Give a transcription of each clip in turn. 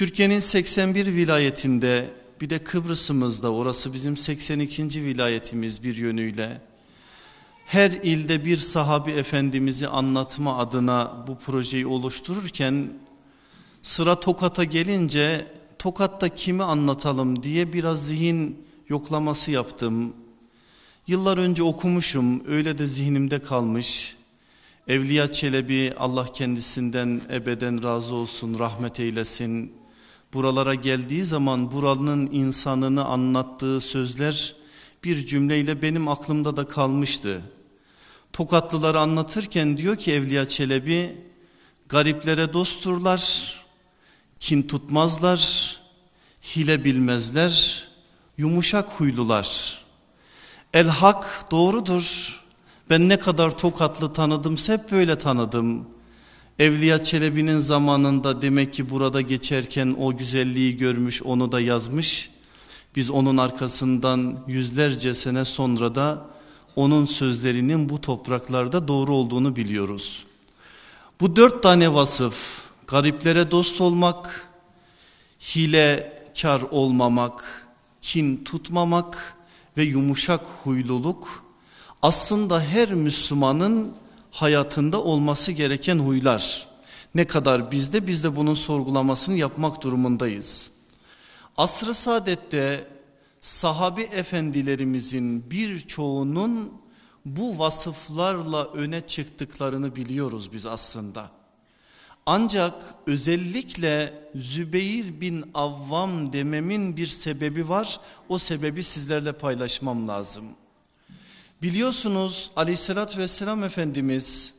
Türkiye'nin 81 vilayetinde bir de Kıbrıs'ımızda orası bizim 82. vilayetimiz bir yönüyle her ilde bir sahabi efendimizi anlatma adına bu projeyi oluştururken sıra Tokat'a gelince Tokat'ta kimi anlatalım diye biraz zihin yoklaması yaptım. Yıllar önce okumuşum öyle de zihnimde kalmış. Evliya Çelebi Allah kendisinden ebeden razı olsun rahmet eylesin. Buralara geldiği zaman buranın insanını anlattığı sözler bir cümleyle benim aklımda da kalmıştı. Tokatlıları anlatırken diyor ki Evliya Çelebi gariplere dostturlar, kin tutmazlar, hile bilmezler, yumuşak huylular. El hak doğrudur. Ben ne kadar tokatlı tanıdım hep böyle tanıdım. Evliya Çelebi'nin zamanında demek ki burada geçerken o güzelliği görmüş onu da yazmış. Biz onun arkasından yüzlerce sene sonra da onun sözlerinin bu topraklarda doğru olduğunu biliyoruz. Bu dört tane vasıf gariplere dost olmak, hilekar olmamak, kin tutmamak ve yumuşak huyluluk aslında her Müslümanın hayatında olması gereken huylar. Ne kadar bizde biz de bunun sorgulamasını yapmak durumundayız. Asr-ı saadette sahabi efendilerimizin birçoğunun bu vasıflarla öne çıktıklarını biliyoruz biz aslında. Ancak özellikle Zübeyir bin Avvam dememin bir sebebi var. O sebebi sizlerle paylaşmam lazım. Biliyorsunuz aleyhissalatü vesselam Efendimiz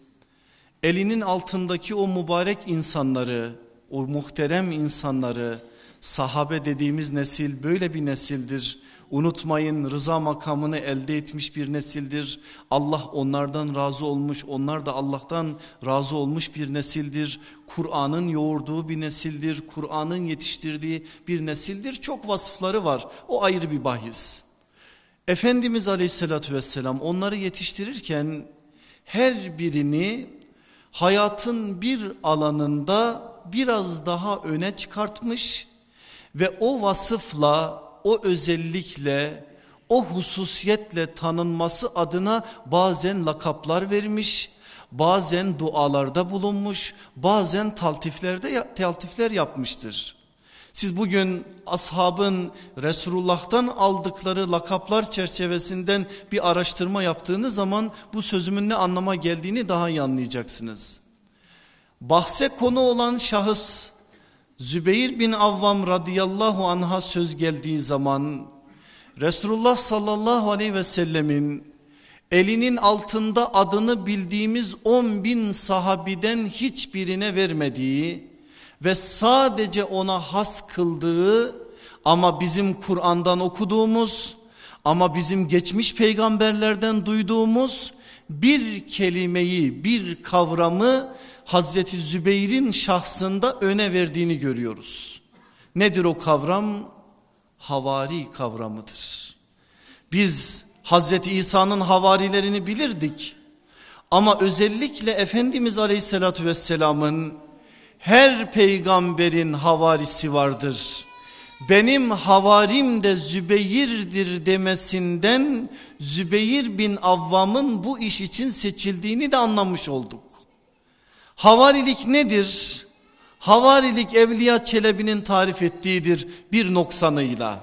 elinin altındaki o mübarek insanları, o muhterem insanları, sahabe dediğimiz nesil böyle bir nesildir. Unutmayın rıza makamını elde etmiş bir nesildir. Allah onlardan razı olmuş, onlar da Allah'tan razı olmuş bir nesildir. Kur'an'ın yoğurduğu bir nesildir, Kur'an'ın yetiştirdiği bir nesildir. Çok vasıfları var, o ayrı bir bahis. Efendimiz Aleyhisselatü Vesselam onları yetiştirirken her birini hayatın bir alanında biraz daha öne çıkartmış ve o vasıfla, o özellikle, o hususiyetle tanınması adına bazen lakaplar vermiş, bazen dualarda bulunmuş, bazen taltiflerde taltifler yapmıştır. Siz bugün ashabın Resulullah'tan aldıkları lakaplar çerçevesinden bir araştırma yaptığınız zaman bu sözümün ne anlama geldiğini daha iyi anlayacaksınız. Bahse konu olan şahıs Zübeyir bin Avvam radıyallahu anha söz geldiği zaman Resulullah sallallahu aleyhi ve sellemin elinin altında adını bildiğimiz 10 bin sahabiden hiçbirine vermediği ve sadece ona has kıldığı ama bizim Kur'an'dan okuduğumuz ama bizim geçmiş peygamberlerden duyduğumuz bir kelimeyi bir kavramı Hazreti Zübeyir'in şahsında öne verdiğini görüyoruz. Nedir o kavram? Havari kavramıdır. Biz Hazreti İsa'nın havarilerini bilirdik. Ama özellikle Efendimiz Aleyhisselatü Vesselam'ın her peygamberin havarisi vardır. Benim havarim de Zübeyir'dir demesinden Zübeyir bin Avvam'ın bu iş için seçildiğini de anlamış olduk. Havarilik nedir? Havarilik Evliya Çelebi'nin tarif ettiğidir bir noksanıyla.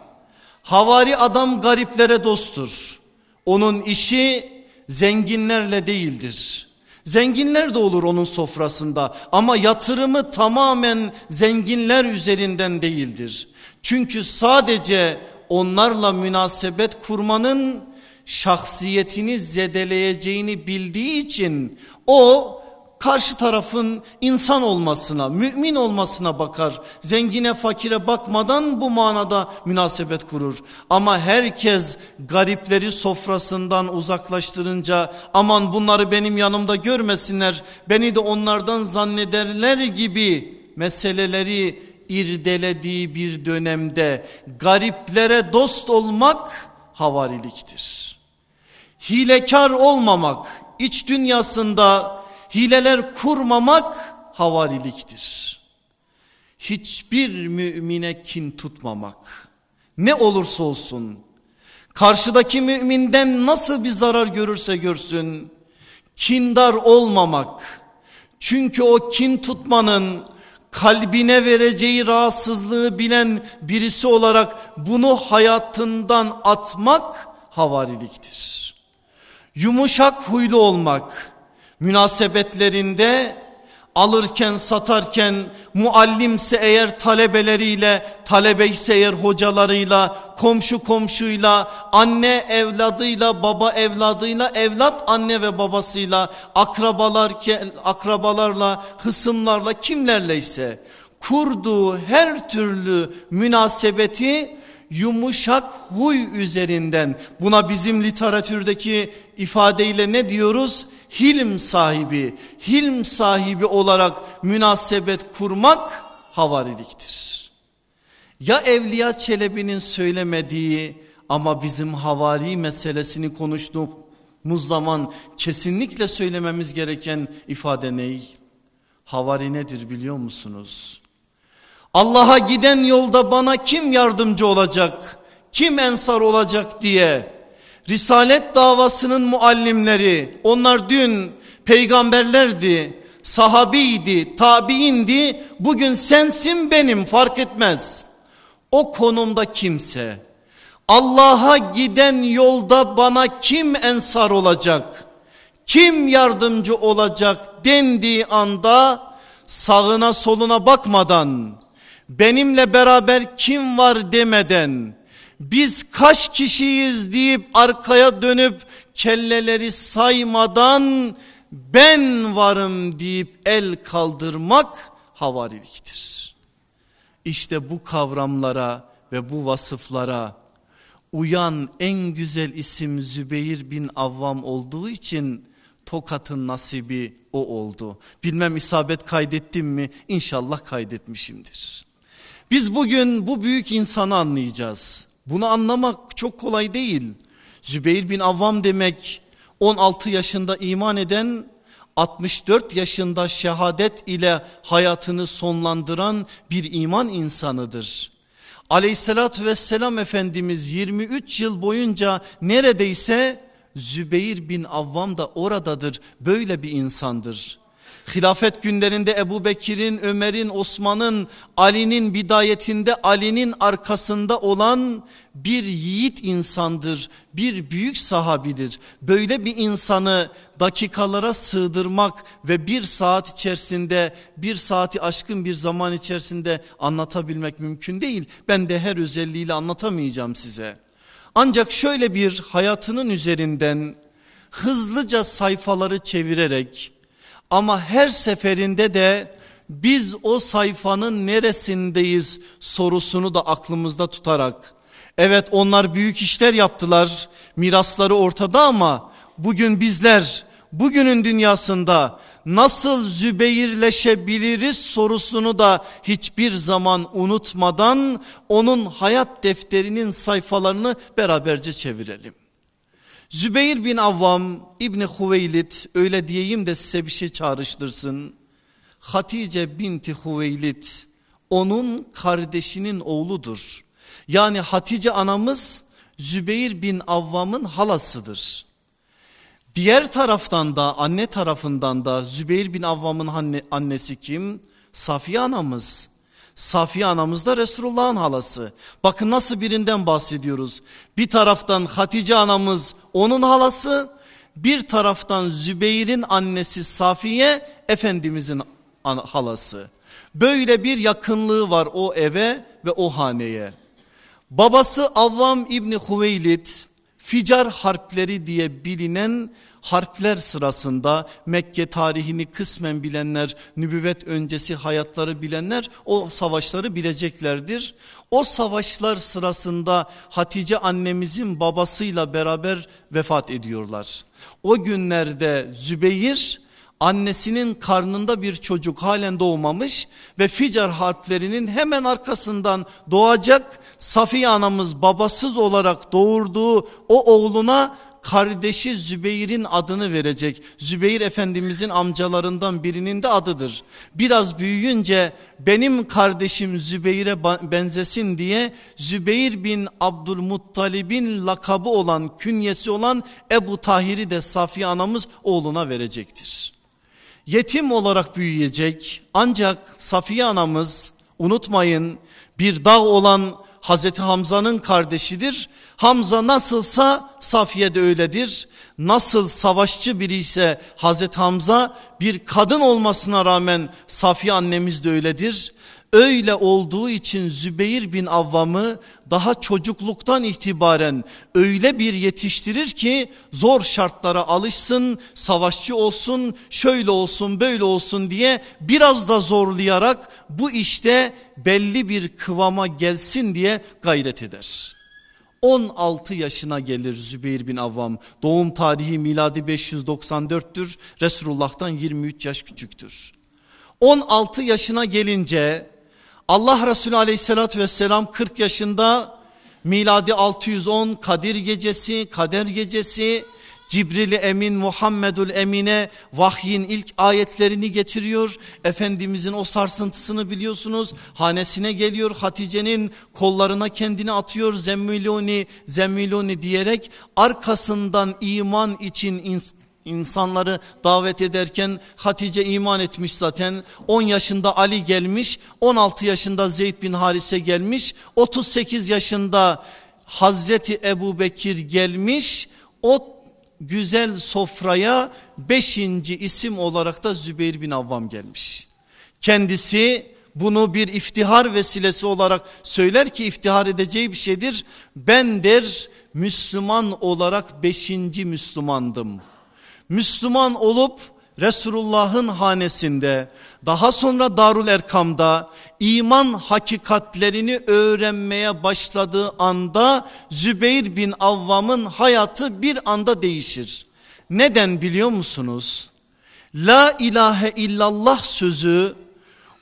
Havari adam gariplere dosttur. Onun işi zenginlerle değildir. Zenginler de olur onun sofrasında ama yatırımı tamamen zenginler üzerinden değildir. Çünkü sadece onlarla münasebet kurmanın şahsiyetini zedeleyeceğini bildiği için o karşı tarafın insan olmasına, mümin olmasına bakar. Zengine fakire bakmadan bu manada münasebet kurur. Ama herkes garipleri sofrasından uzaklaştırınca aman bunları benim yanımda görmesinler, beni de onlardan zannederler gibi meseleleri irdelediği bir dönemde gariplere dost olmak havariliktir. Hilekar olmamak, iç dünyasında hileler kurmamak havariliktir. Hiçbir mümine kin tutmamak ne olursa olsun karşıdaki müminden nasıl bir zarar görürse görsün kindar olmamak. Çünkü o kin tutmanın kalbine vereceği rahatsızlığı bilen birisi olarak bunu hayatından atmak havariliktir. Yumuşak huylu olmak münasebetlerinde alırken satarken muallimse eğer talebeleriyle talebe ise eğer hocalarıyla komşu komşuyla anne evladıyla baba evladıyla evlat anne ve babasıyla akrabalar akrabalarla hısımlarla kimlerle ise kurduğu her türlü münasebeti yumuşak huy üzerinden buna bizim literatürdeki ifadeyle ne diyoruz? Hilm sahibi, hilm sahibi olarak münasebet kurmak havariliktir. Ya Evliya Çelebi'nin söylemediği ama bizim havari meselesini konuştuğumuz zaman kesinlikle söylememiz gereken ifade ney? Havari nedir biliyor musunuz? Allah'a giden yolda bana kim yardımcı olacak, kim ensar olacak diye Risalet davasının muallimleri onlar dün peygamberlerdi, sahabiydi, tabiindi. Bugün sensin benim fark etmez. O konumda kimse Allah'a giden yolda bana kim ensar olacak? Kim yardımcı olacak dendiği anda sağına soluna bakmadan benimle beraber kim var demeden biz kaç kişiyiz deyip arkaya dönüp kelleleri saymadan ben varım deyip el kaldırmak havariliktir. İşte bu kavramlara ve bu vasıflara uyan en güzel isim Zübeyir bin Avvam olduğu için Tokat'ın nasibi o oldu. Bilmem isabet kaydettim mi? İnşallah kaydetmişimdir. Biz bugün bu büyük insanı anlayacağız. Bunu anlamak çok kolay değil. Zübeyir bin Avvam demek 16 yaşında iman eden 64 yaşında şehadet ile hayatını sonlandıran bir iman insanıdır. Aleyhissalatü vesselam Efendimiz 23 yıl boyunca neredeyse Zübeyir bin Avvam da oradadır böyle bir insandır. Hilafet günlerinde Ebu Bekir'in, Ömer'in, Osman'ın, Ali'nin bidayetinde Ali'nin arkasında olan bir yiğit insandır. Bir büyük sahabidir. Böyle bir insanı dakikalara sığdırmak ve bir saat içerisinde bir saati aşkın bir zaman içerisinde anlatabilmek mümkün değil. Ben de her özelliğiyle anlatamayacağım size. Ancak şöyle bir hayatının üzerinden hızlıca sayfaları çevirerek ama her seferinde de biz o sayfanın neresindeyiz sorusunu da aklımızda tutarak evet onlar büyük işler yaptılar mirasları ortada ama bugün bizler bugünün dünyasında nasıl zübeyirleşebiliriz sorusunu da hiçbir zaman unutmadan onun hayat defterinin sayfalarını beraberce çevirelim. Zübeyir bin Avvam İbni Hüveylid öyle diyeyim de size bir şey çağrıştırsın. Hatice binti Hüveylid onun kardeşinin oğludur. Yani Hatice anamız Zübeyir bin Avvam'ın halasıdır. Diğer taraftan da anne tarafından da Zübeyir bin Avvam'ın annesi kim? Safiye anamız. Safiye anamız da Resulullah'ın halası. Bakın nasıl birinden bahsediyoruz. Bir taraftan Hatice anamız onun halası. Bir taraftan Zübeyir'in annesi Safiye Efendimizin halası. Böyle bir yakınlığı var o eve ve o haneye. Babası Avvam İbni Hüveylid Ficar harpleri diye bilinen harpler sırasında Mekke tarihini kısmen bilenler, nübüvvet öncesi hayatları bilenler o savaşları bileceklerdir. O savaşlar sırasında Hatice annemizin babasıyla beraber vefat ediyorlar. O günlerde Zübeyir annesinin karnında bir çocuk halen doğmamış ve Ficar harplerinin hemen arkasından doğacak Safiye anamız babasız olarak doğurduğu o oğluna kardeşi Zübeyir'in adını verecek. Zübeyir Efendimizin amcalarından birinin de adıdır. Biraz büyüyünce benim kardeşim Zübeyir'e benzesin diye Zübeyir bin Abdülmuttalib'in lakabı olan künyesi olan Ebu Tahir'i de Safiye anamız oğluna verecektir. Yetim olarak büyüyecek ancak Safiye anamız unutmayın bir dağ olan Hazreti Hamza'nın kardeşidir. Hamza nasılsa Safiye de öyledir. Nasıl savaşçı biri ise Hazreti Hamza bir kadın olmasına rağmen Safiye annemiz de öyledir. Öyle olduğu için Zübeyir bin Avvam'ı daha çocukluktan itibaren öyle bir yetiştirir ki zor şartlara alışsın, savaşçı olsun, şöyle olsun, böyle olsun diye biraz da zorlayarak bu işte belli bir kıvama gelsin diye gayret eder. 16 yaşına gelir Zübeyir bin Avvam. Doğum tarihi miladi 594'tür. Resulullah'tan 23 yaş küçüktür. 16 yaşına gelince Allah Resulü aleyhissalatü vesselam 40 yaşında miladi 610 Kadir gecesi, Kader gecesi Cibril Emin Muhammedül Emine vahyin ilk ayetlerini getiriyor. Efendimizin o sarsıntısını biliyorsunuz. Hanesine geliyor Hatice'nin kollarına kendini atıyor. Zemmiluni zemmiluni diyerek arkasından iman için insanları davet ederken Hatice iman etmiş zaten 10 yaşında Ali gelmiş 16 yaşında Zeyd bin Harise gelmiş 38 yaşında Hazreti Ebu Bekir gelmiş o güzel sofraya beşinci isim olarak da Zübeyir bin Avvam gelmiş. Kendisi bunu bir iftihar vesilesi olarak söyler ki iftihar edeceği bir şeydir. Ben der Müslüman olarak beşinci Müslümandım. Müslüman olup Resulullah'ın hanesinde daha sonra Darul Erkam'da iman hakikatlerini öğrenmeye başladığı anda Zübeyir bin Avvam'ın hayatı bir anda değişir. Neden biliyor musunuz? La ilahe illallah sözü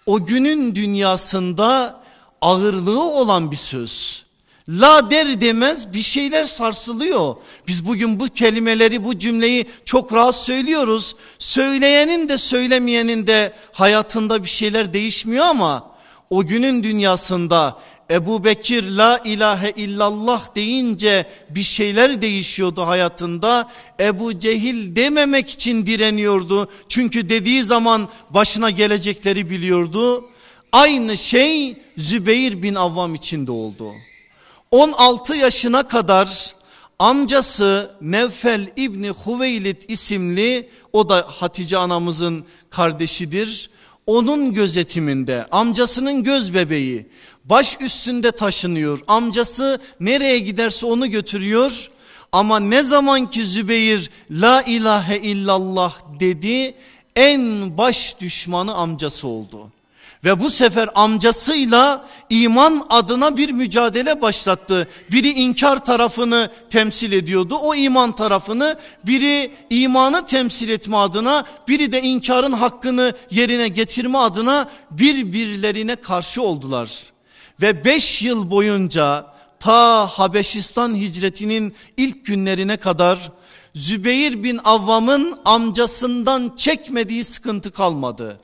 o günün dünyasında ağırlığı olan bir söz. La der demez bir şeyler sarsılıyor. Biz bugün bu kelimeleri bu cümleyi çok rahat söylüyoruz. Söyleyenin de söylemeyenin de hayatında bir şeyler değişmiyor ama o günün dünyasında Ebu Bekir la ilahe illallah deyince bir şeyler değişiyordu hayatında. Ebu Cehil dememek için direniyordu. Çünkü dediği zaman başına gelecekleri biliyordu. Aynı şey Zübeyir bin Avvam için de oldu. 16 yaşına kadar amcası Nevfel İbni Hüveylid isimli o da Hatice anamızın kardeşidir. Onun gözetiminde amcasının göz bebeği baş üstünde taşınıyor. Amcası nereye giderse onu götürüyor. Ama ne zaman ki Zübeyir la ilahe illallah dedi en baş düşmanı amcası oldu. Ve bu sefer amcasıyla iman adına bir mücadele başlattı. Biri inkar tarafını temsil ediyordu. O iman tarafını biri imanı temsil etme adına biri de inkarın hakkını yerine getirme adına birbirlerine karşı oldular. Ve beş yıl boyunca ta Habeşistan hicretinin ilk günlerine kadar Zübeyir bin Avvam'ın amcasından çekmediği sıkıntı kalmadı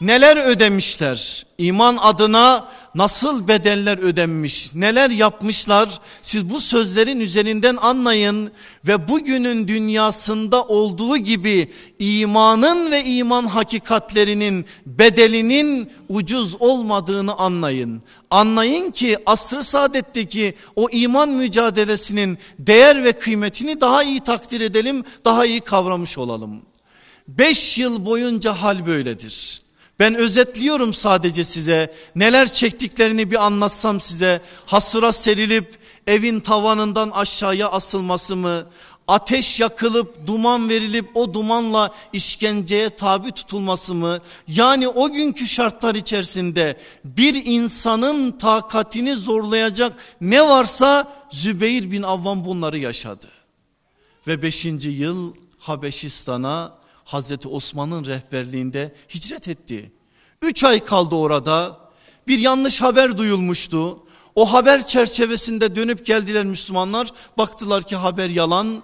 neler ödemişler? İman adına nasıl bedeller ödenmiş? Neler yapmışlar? Siz bu sözlerin üzerinden anlayın ve bugünün dünyasında olduğu gibi imanın ve iman hakikatlerinin bedelinin ucuz olmadığını anlayın. Anlayın ki asr-ı saadetteki o iman mücadelesinin değer ve kıymetini daha iyi takdir edelim daha iyi kavramış olalım. Beş yıl boyunca hal böyledir. Ben özetliyorum sadece size neler çektiklerini bir anlatsam size hasıra serilip evin tavanından aşağıya asılması mı ateş yakılıp duman verilip o dumanla işkenceye tabi tutulması mı? Yani o günkü şartlar içerisinde bir insanın takatini zorlayacak ne varsa Zübeyir bin Avvam bunları yaşadı. Ve beşinci yıl Habeşistan'a Hazreti Osman'ın rehberliğinde hicret etti. Üç ay kaldı orada bir yanlış haber duyulmuştu. O haber çerçevesinde dönüp geldiler Müslümanlar baktılar ki haber yalan.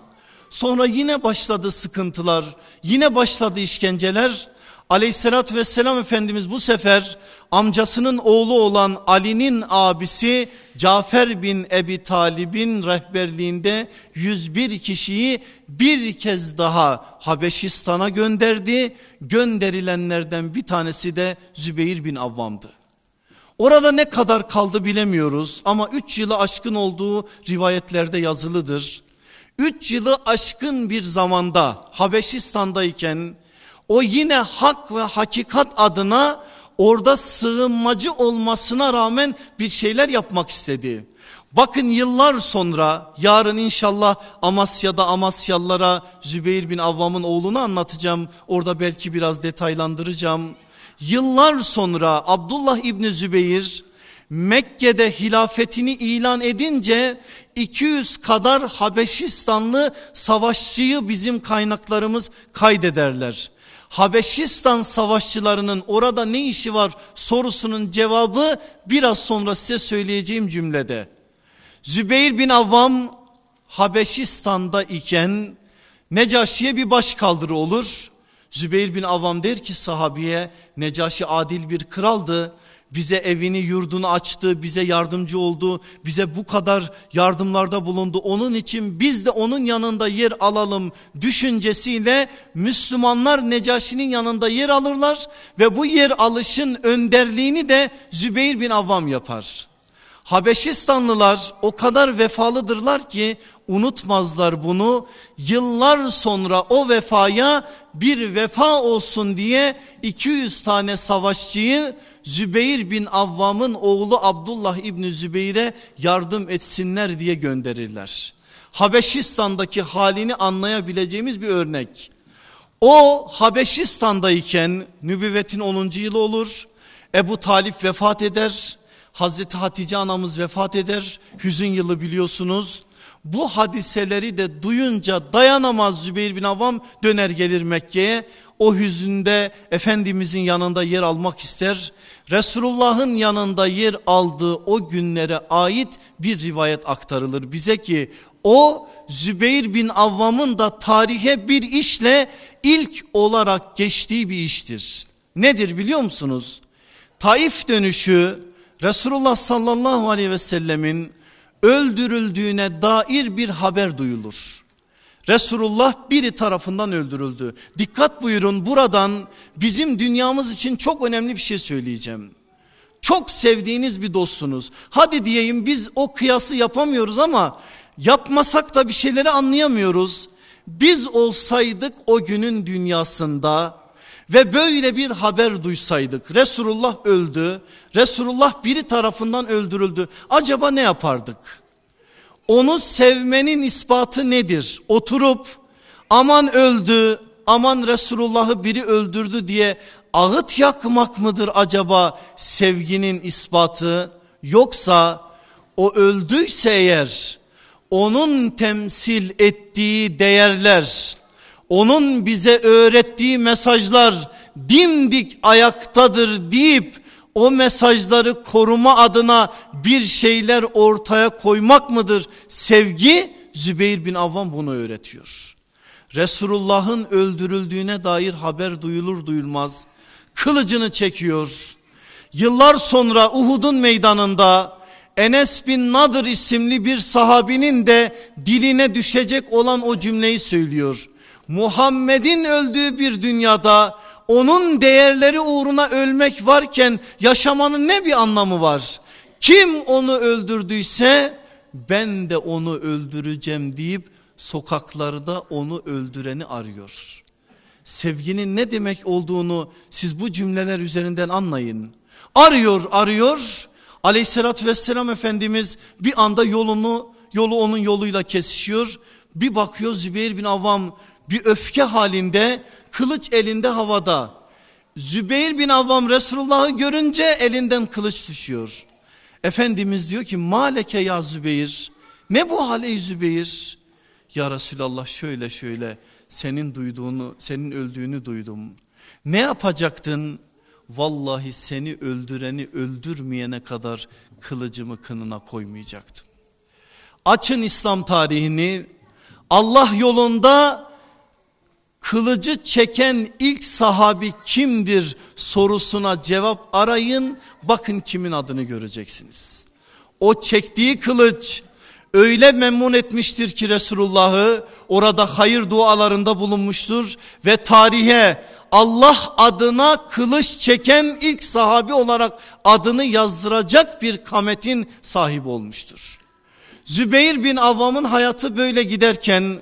Sonra yine başladı sıkıntılar, yine başladı işkenceler. Aleyhissalatü vesselam Efendimiz bu sefer amcasının oğlu olan Ali'nin abisi Cafer bin Ebi Talib'in rehberliğinde 101 kişiyi bir kez daha Habeşistan'a gönderdi. Gönderilenlerden bir tanesi de Zübeyir bin Avvam'dı. Orada ne kadar kaldı bilemiyoruz ama 3 yılı aşkın olduğu rivayetlerde yazılıdır. 3 yılı aşkın bir zamanda Habeşistan'dayken o yine hak ve hakikat adına orada sığınmacı olmasına rağmen bir şeyler yapmak istedi. Bakın yıllar sonra yarın inşallah Amasya'da Amasyalılara Zübeyir bin Avvam'ın oğlunu anlatacağım. Orada belki biraz detaylandıracağım. Yıllar sonra Abdullah İbni Zübeyir Mekke'de hilafetini ilan edince 200 kadar Habeşistanlı savaşçıyı bizim kaynaklarımız kaydederler. Habeşistan savaşçılarının orada ne işi var sorusunun cevabı biraz sonra size söyleyeceğim cümlede. Zübeyir bin Avvam Habeşistan'da iken Necaşi'ye bir baş kaldırı olur. Zübeyir bin Avvam der ki sahabiye Necaşi adil bir kraldı bize evini yurdunu açtı, bize yardımcı oldu, bize bu kadar yardımlarda bulundu. Onun için biz de onun yanında yer alalım düşüncesiyle Müslümanlar Necaşi'nin yanında yer alırlar ve bu yer alışın önderliğini de Zübeyir bin Avvam yapar. Habeşistanlılar o kadar vefalıdırlar ki unutmazlar bunu. Yıllar sonra o vefaya bir vefa olsun diye 200 tane savaşçıyı Zübeyir bin Avvam'ın oğlu Abdullah İbni Zübeyir'e yardım etsinler diye gönderirler. Habeşistan'daki halini anlayabileceğimiz bir örnek. O Habeşistan'dayken nübüvvetin 10. yılı olur. Ebu Talip vefat eder. Hazreti Hatice anamız vefat eder. Hüzün yılı biliyorsunuz. Bu hadiseleri de duyunca dayanamaz Zübeyir bin Avvam döner gelir Mekke'ye. O hüzünde Efendimizin yanında yer almak ister. Resulullah'ın yanında yer aldığı o günlere ait bir rivayet aktarılır bize ki o Zübeyir bin Avvam'ın da tarihe bir işle ilk olarak geçtiği bir iştir. Nedir biliyor musunuz? Taif dönüşü Resulullah sallallahu aleyhi ve sellemin öldürüldüğüne dair bir haber duyulur. Resulullah biri tarafından öldürüldü. Dikkat buyurun buradan bizim dünyamız için çok önemli bir şey söyleyeceğim. Çok sevdiğiniz bir dostunuz. Hadi diyeyim biz o kıyası yapamıyoruz ama yapmasak da bir şeyleri anlayamıyoruz. Biz olsaydık o günün dünyasında ve böyle bir haber duysaydık Resulullah öldü Resulullah biri tarafından öldürüldü acaba ne yapardık? Onu sevmenin ispatı nedir? Oturup aman öldü aman Resulullah'ı biri öldürdü diye ağıt yakmak mıdır acaba sevginin ispatı? Yoksa o öldüyse eğer onun temsil ettiği değerler onun bize öğrettiği mesajlar dimdik ayaktadır deyip o mesajları koruma adına bir şeyler ortaya koymak mıdır? Sevgi Zübeyir bin Avvam bunu öğretiyor. Resulullah'ın öldürüldüğüne dair haber duyulur duyulmaz kılıcını çekiyor. Yıllar sonra Uhud'un meydanında Enes bin Nadır isimli bir sahabinin de diline düşecek olan o cümleyi söylüyor. Muhammed'in öldüğü bir dünyada onun değerleri uğruna ölmek varken yaşamanın ne bir anlamı var? Kim onu öldürdüyse ben de onu öldüreceğim deyip sokaklarda onu öldüreni arıyor. Sevginin ne demek olduğunu siz bu cümleler üzerinden anlayın. Arıyor arıyor aleyhissalatü vesselam Efendimiz bir anda yolunu yolu onun yoluyla kesişiyor. Bir bakıyor Zübeyir bin Avvam bir öfke halinde kılıç elinde havada. Zübeyir bin Avvam Resulullah'ı görünce elinden kılıç düşüyor. Efendimiz diyor ki maleke ya Zübeyir ne bu hale Zübeyir? Ya Resulallah şöyle şöyle senin duyduğunu senin öldüğünü duydum. Ne yapacaktın? Vallahi seni öldüreni öldürmeyene kadar kılıcımı kınına koymayacaktım. Açın İslam tarihini Allah yolunda kılıcı çeken ilk sahabi kimdir sorusuna cevap arayın. Bakın kimin adını göreceksiniz. O çektiği kılıç öyle memnun etmiştir ki Resulullah'ı orada hayır dualarında bulunmuştur ve tarihe Allah adına kılıç çeken ilk sahabi olarak adını yazdıracak bir kametin sahibi olmuştur. Zübeyir bin Avvam'ın hayatı böyle giderken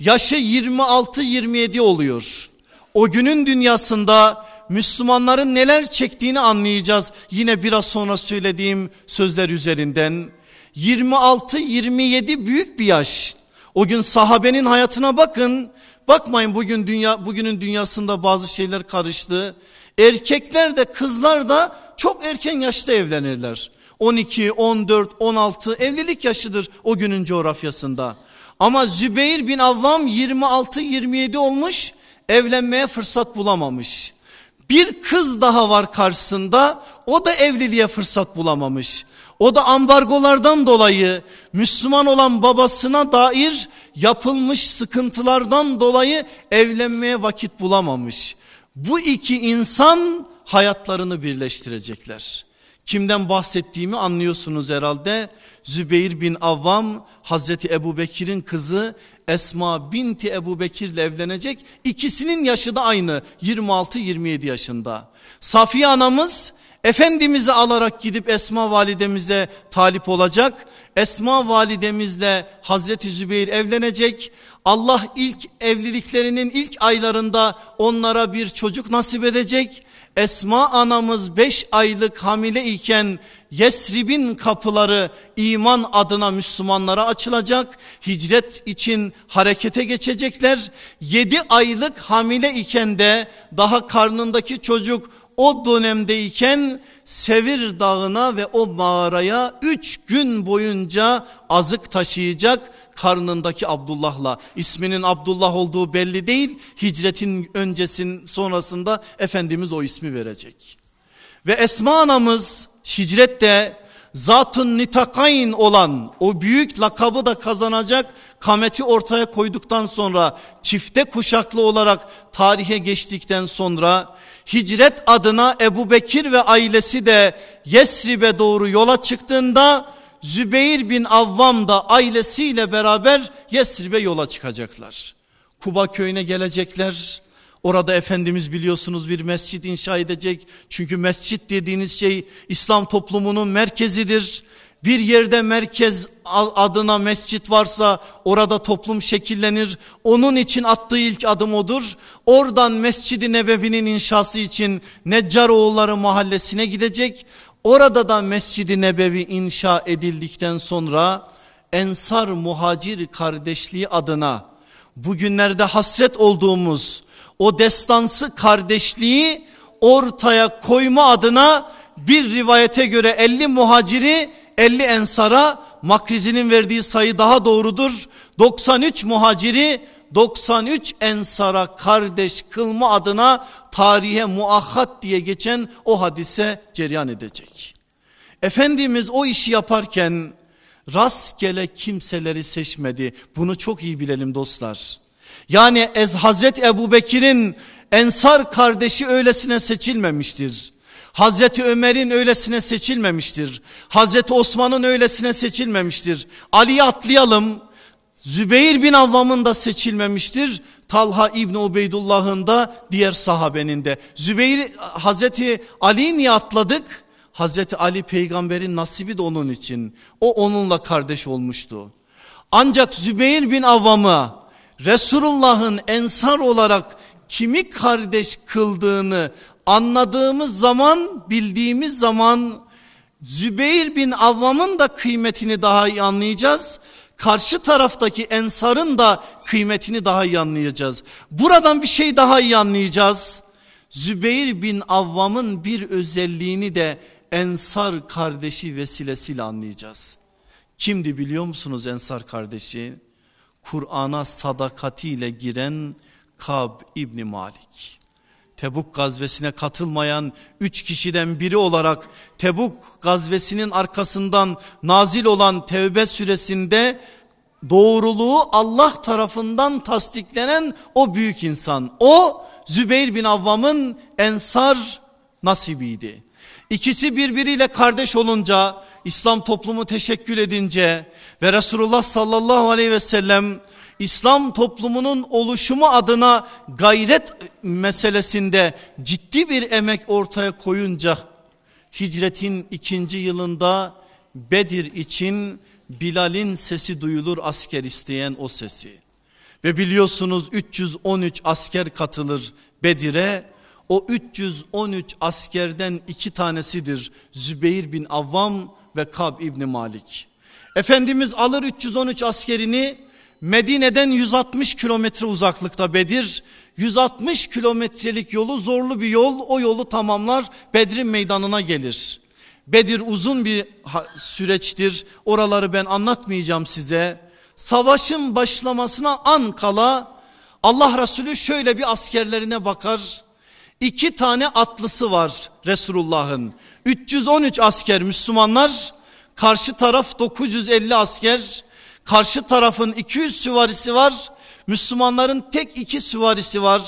yaşı 26-27 oluyor. O günün dünyasında Müslümanların neler çektiğini anlayacağız. Yine biraz sonra söylediğim sözler üzerinden. 26-27 büyük bir yaş. O gün sahabenin hayatına bakın. Bakmayın bugün dünya bugünün dünyasında bazı şeyler karıştı. Erkekler de kızlar da çok erken yaşta evlenirler. 12, 14, 16 evlilik yaşıdır o günün coğrafyasında. Ama Zübeyir bin Avvam 26-27 olmuş evlenmeye fırsat bulamamış. Bir kız daha var karşısında o da evliliğe fırsat bulamamış. O da ambargolardan dolayı Müslüman olan babasına dair yapılmış sıkıntılardan dolayı evlenmeye vakit bulamamış. Bu iki insan hayatlarını birleştirecekler. Kimden bahsettiğimi anlıyorsunuz herhalde. Zübeyir bin Avvam Hazreti Ebu Bekir'in kızı Esma binti Ebu Bekir ile evlenecek. İkisinin yaşı da aynı 26-27 yaşında. Safiye anamız Efendimiz'i alarak gidip Esma validemize talip olacak. Esma validemizle Hazreti Zübeyir evlenecek. Allah ilk evliliklerinin ilk aylarında onlara bir çocuk nasip edecek. Esma anamız 5 aylık hamile iken Yesrib'in kapıları iman adına Müslümanlara açılacak. Hicret için harekete geçecekler. 7 aylık hamile iken de daha karnındaki çocuk o dönemdeyken Sevir Dağı'na ve o mağaraya üç gün boyunca azık taşıyacak karnındaki Abdullah'la. isminin Abdullah olduğu belli değil. Hicretin öncesin sonrasında Efendimiz o ismi verecek. Ve Esma anamız hicrette zatun nitakayn olan o büyük lakabı da kazanacak kameti ortaya koyduktan sonra çifte kuşaklı olarak tarihe geçtikten sonra hicret adına Ebu Bekir ve ailesi de Yesrib'e doğru yola çıktığında Zübeyir bin Avvam da ailesiyle beraber Yesrib'e yola çıkacaklar. Kuba köyüne gelecekler. Orada Efendimiz biliyorsunuz bir mescit inşa edecek. Çünkü mescit dediğiniz şey İslam toplumunun merkezidir. Bir yerde merkez adına mescit varsa orada toplum şekillenir. Onun için attığı ilk adım odur. Oradan Mescid-i Nebevi'nin inşası için Neccaroğulları mahallesine gidecek. Orada da Mescid-i Nebevi inşa edildikten sonra Ensar Muhacir kardeşliği adına bugünlerde hasret olduğumuz o destansı kardeşliği ortaya koyma adına bir rivayete göre 50 muhaciri 50 ensara Makrizi'nin verdiği sayı daha doğrudur. 93 muhaciri 93 ensara kardeş kılma adına tarihe muahhat diye geçen o hadise cereyan edecek. Efendimiz o işi yaparken rastgele kimseleri seçmedi. Bunu çok iyi bilelim dostlar. Yani Ez Hazreti Ebu Bekir'in ensar kardeşi öylesine seçilmemiştir. Hazreti Ömer'in öylesine seçilmemiştir. Hazreti Osman'ın öylesine seçilmemiştir. Ali'yi atlayalım. Zübeyir bin Avvam'ın da seçilmemiştir. Talha İbni Ubeydullah'ın da diğer sahabenin de. Zübeyir Hazreti Ali'yi niye atladık? Hazreti Ali peygamberin nasibi de onun için. O onunla kardeş olmuştu. Ancak Zübeyir bin Avvam'ı Resulullah'ın ensar olarak kimi kardeş kıldığını anladığımız zaman bildiğimiz zaman Zübeyir bin Avvam'ın da kıymetini daha iyi anlayacağız. Karşı taraftaki ensarın da kıymetini daha iyi anlayacağız. Buradan bir şey daha iyi anlayacağız. Zübeyir bin Avvam'ın bir özelliğini de ensar kardeşi vesilesiyle anlayacağız. Kimdi biliyor musunuz ensar kardeşi? Kur'an'a sadakatiyle giren Kab İbni Malik. Tebuk gazvesine katılmayan üç kişiden biri olarak Tebuk gazvesinin arkasından nazil olan Tevbe süresinde doğruluğu Allah tarafından tasdiklenen o büyük insan. O Zübeyir bin Avvam'ın ensar nasibiydi. İkisi birbiriyle kardeş olunca İslam toplumu teşekkül edince ve Resulullah sallallahu aleyhi ve sellem İslam toplumunun oluşumu adına gayret meselesinde ciddi bir emek ortaya koyunca hicretin ikinci yılında Bedir için Bilal'in sesi duyulur asker isteyen o sesi. Ve biliyorsunuz 313 asker katılır Bedir'e. O 313 askerden iki tanesidir Zübeyir bin Avvam ve Kab İbni Malik. Efendimiz alır 313 askerini Medine'den 160 kilometre uzaklıkta Bedir. 160 kilometrelik yolu zorlu bir yol o yolu tamamlar Bedir'in meydanına gelir. Bedir uzun bir süreçtir oraları ben anlatmayacağım size. Savaşın başlamasına an kala Allah Resulü şöyle bir askerlerine bakar. İki tane atlısı var Resulullah'ın. 313 asker Müslümanlar karşı taraf 950 asker Karşı tarafın 200 süvarisi var. Müslümanların tek iki süvarisi var.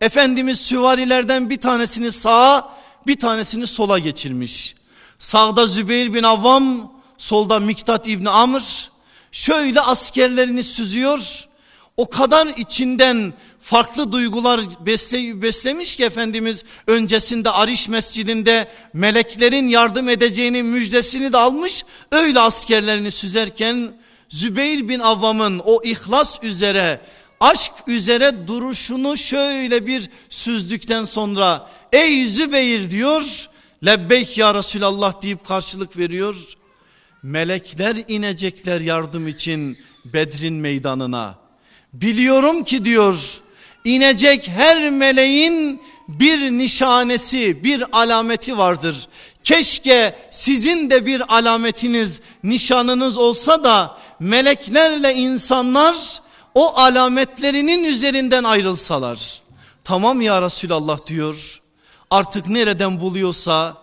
Efendimiz süvarilerden bir tanesini sağa bir tanesini sola geçirmiş. Sağda Zübeyir bin Avvam solda Miktat İbni Amr şöyle askerlerini süzüyor. O kadar içinden farklı duygular besle, beslemiş ki Efendimiz öncesinde Ariş Mescidinde meleklerin yardım edeceğinin müjdesini de almış. Öyle askerlerini süzerken Zübeyir bin Avvam'ın o ihlas üzere aşk üzere duruşunu şöyle bir süzdükten sonra ey Zübeyir diyor lebbeyk ya Resulallah deyip karşılık veriyor. Melekler inecekler yardım için Bedrin meydanına. Biliyorum ki diyor inecek her meleğin bir nişanesi bir alameti vardır. Keşke sizin de bir alametiniz nişanınız olsa da meleklerle insanlar o alametlerinin üzerinden ayrılsalar. Tamam ya Resulallah diyor. Artık nereden buluyorsa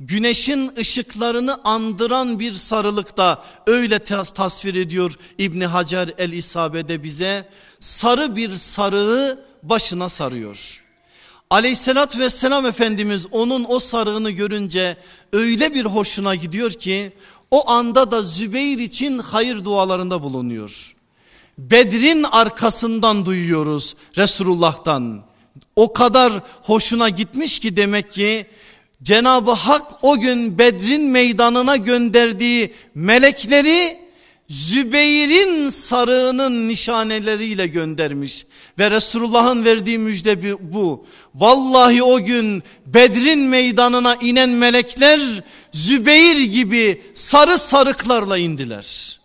güneşin ışıklarını andıran bir sarılıkta öyle tasvir ediyor İbni Hacer el İsabe'de bize sarı bir sarığı başına sarıyor. Aleyhissalat vesselam Efendimiz onun o sarığını görünce öyle bir hoşuna gidiyor ki o anda da Zübeyir için hayır dualarında bulunuyor. Bedrin arkasından duyuyoruz Resulullah'tan. O kadar hoşuna gitmiş ki demek ki Cenab-ı Hak o gün Bedrin meydanına gönderdiği melekleri Zübeyir'in sarığının nişaneleriyle göndermiş. Ve Resulullah'ın verdiği müjde bu. Vallahi o gün Bedrin meydanına inen melekler Zübeyir gibi sarı sarıklarla indiler.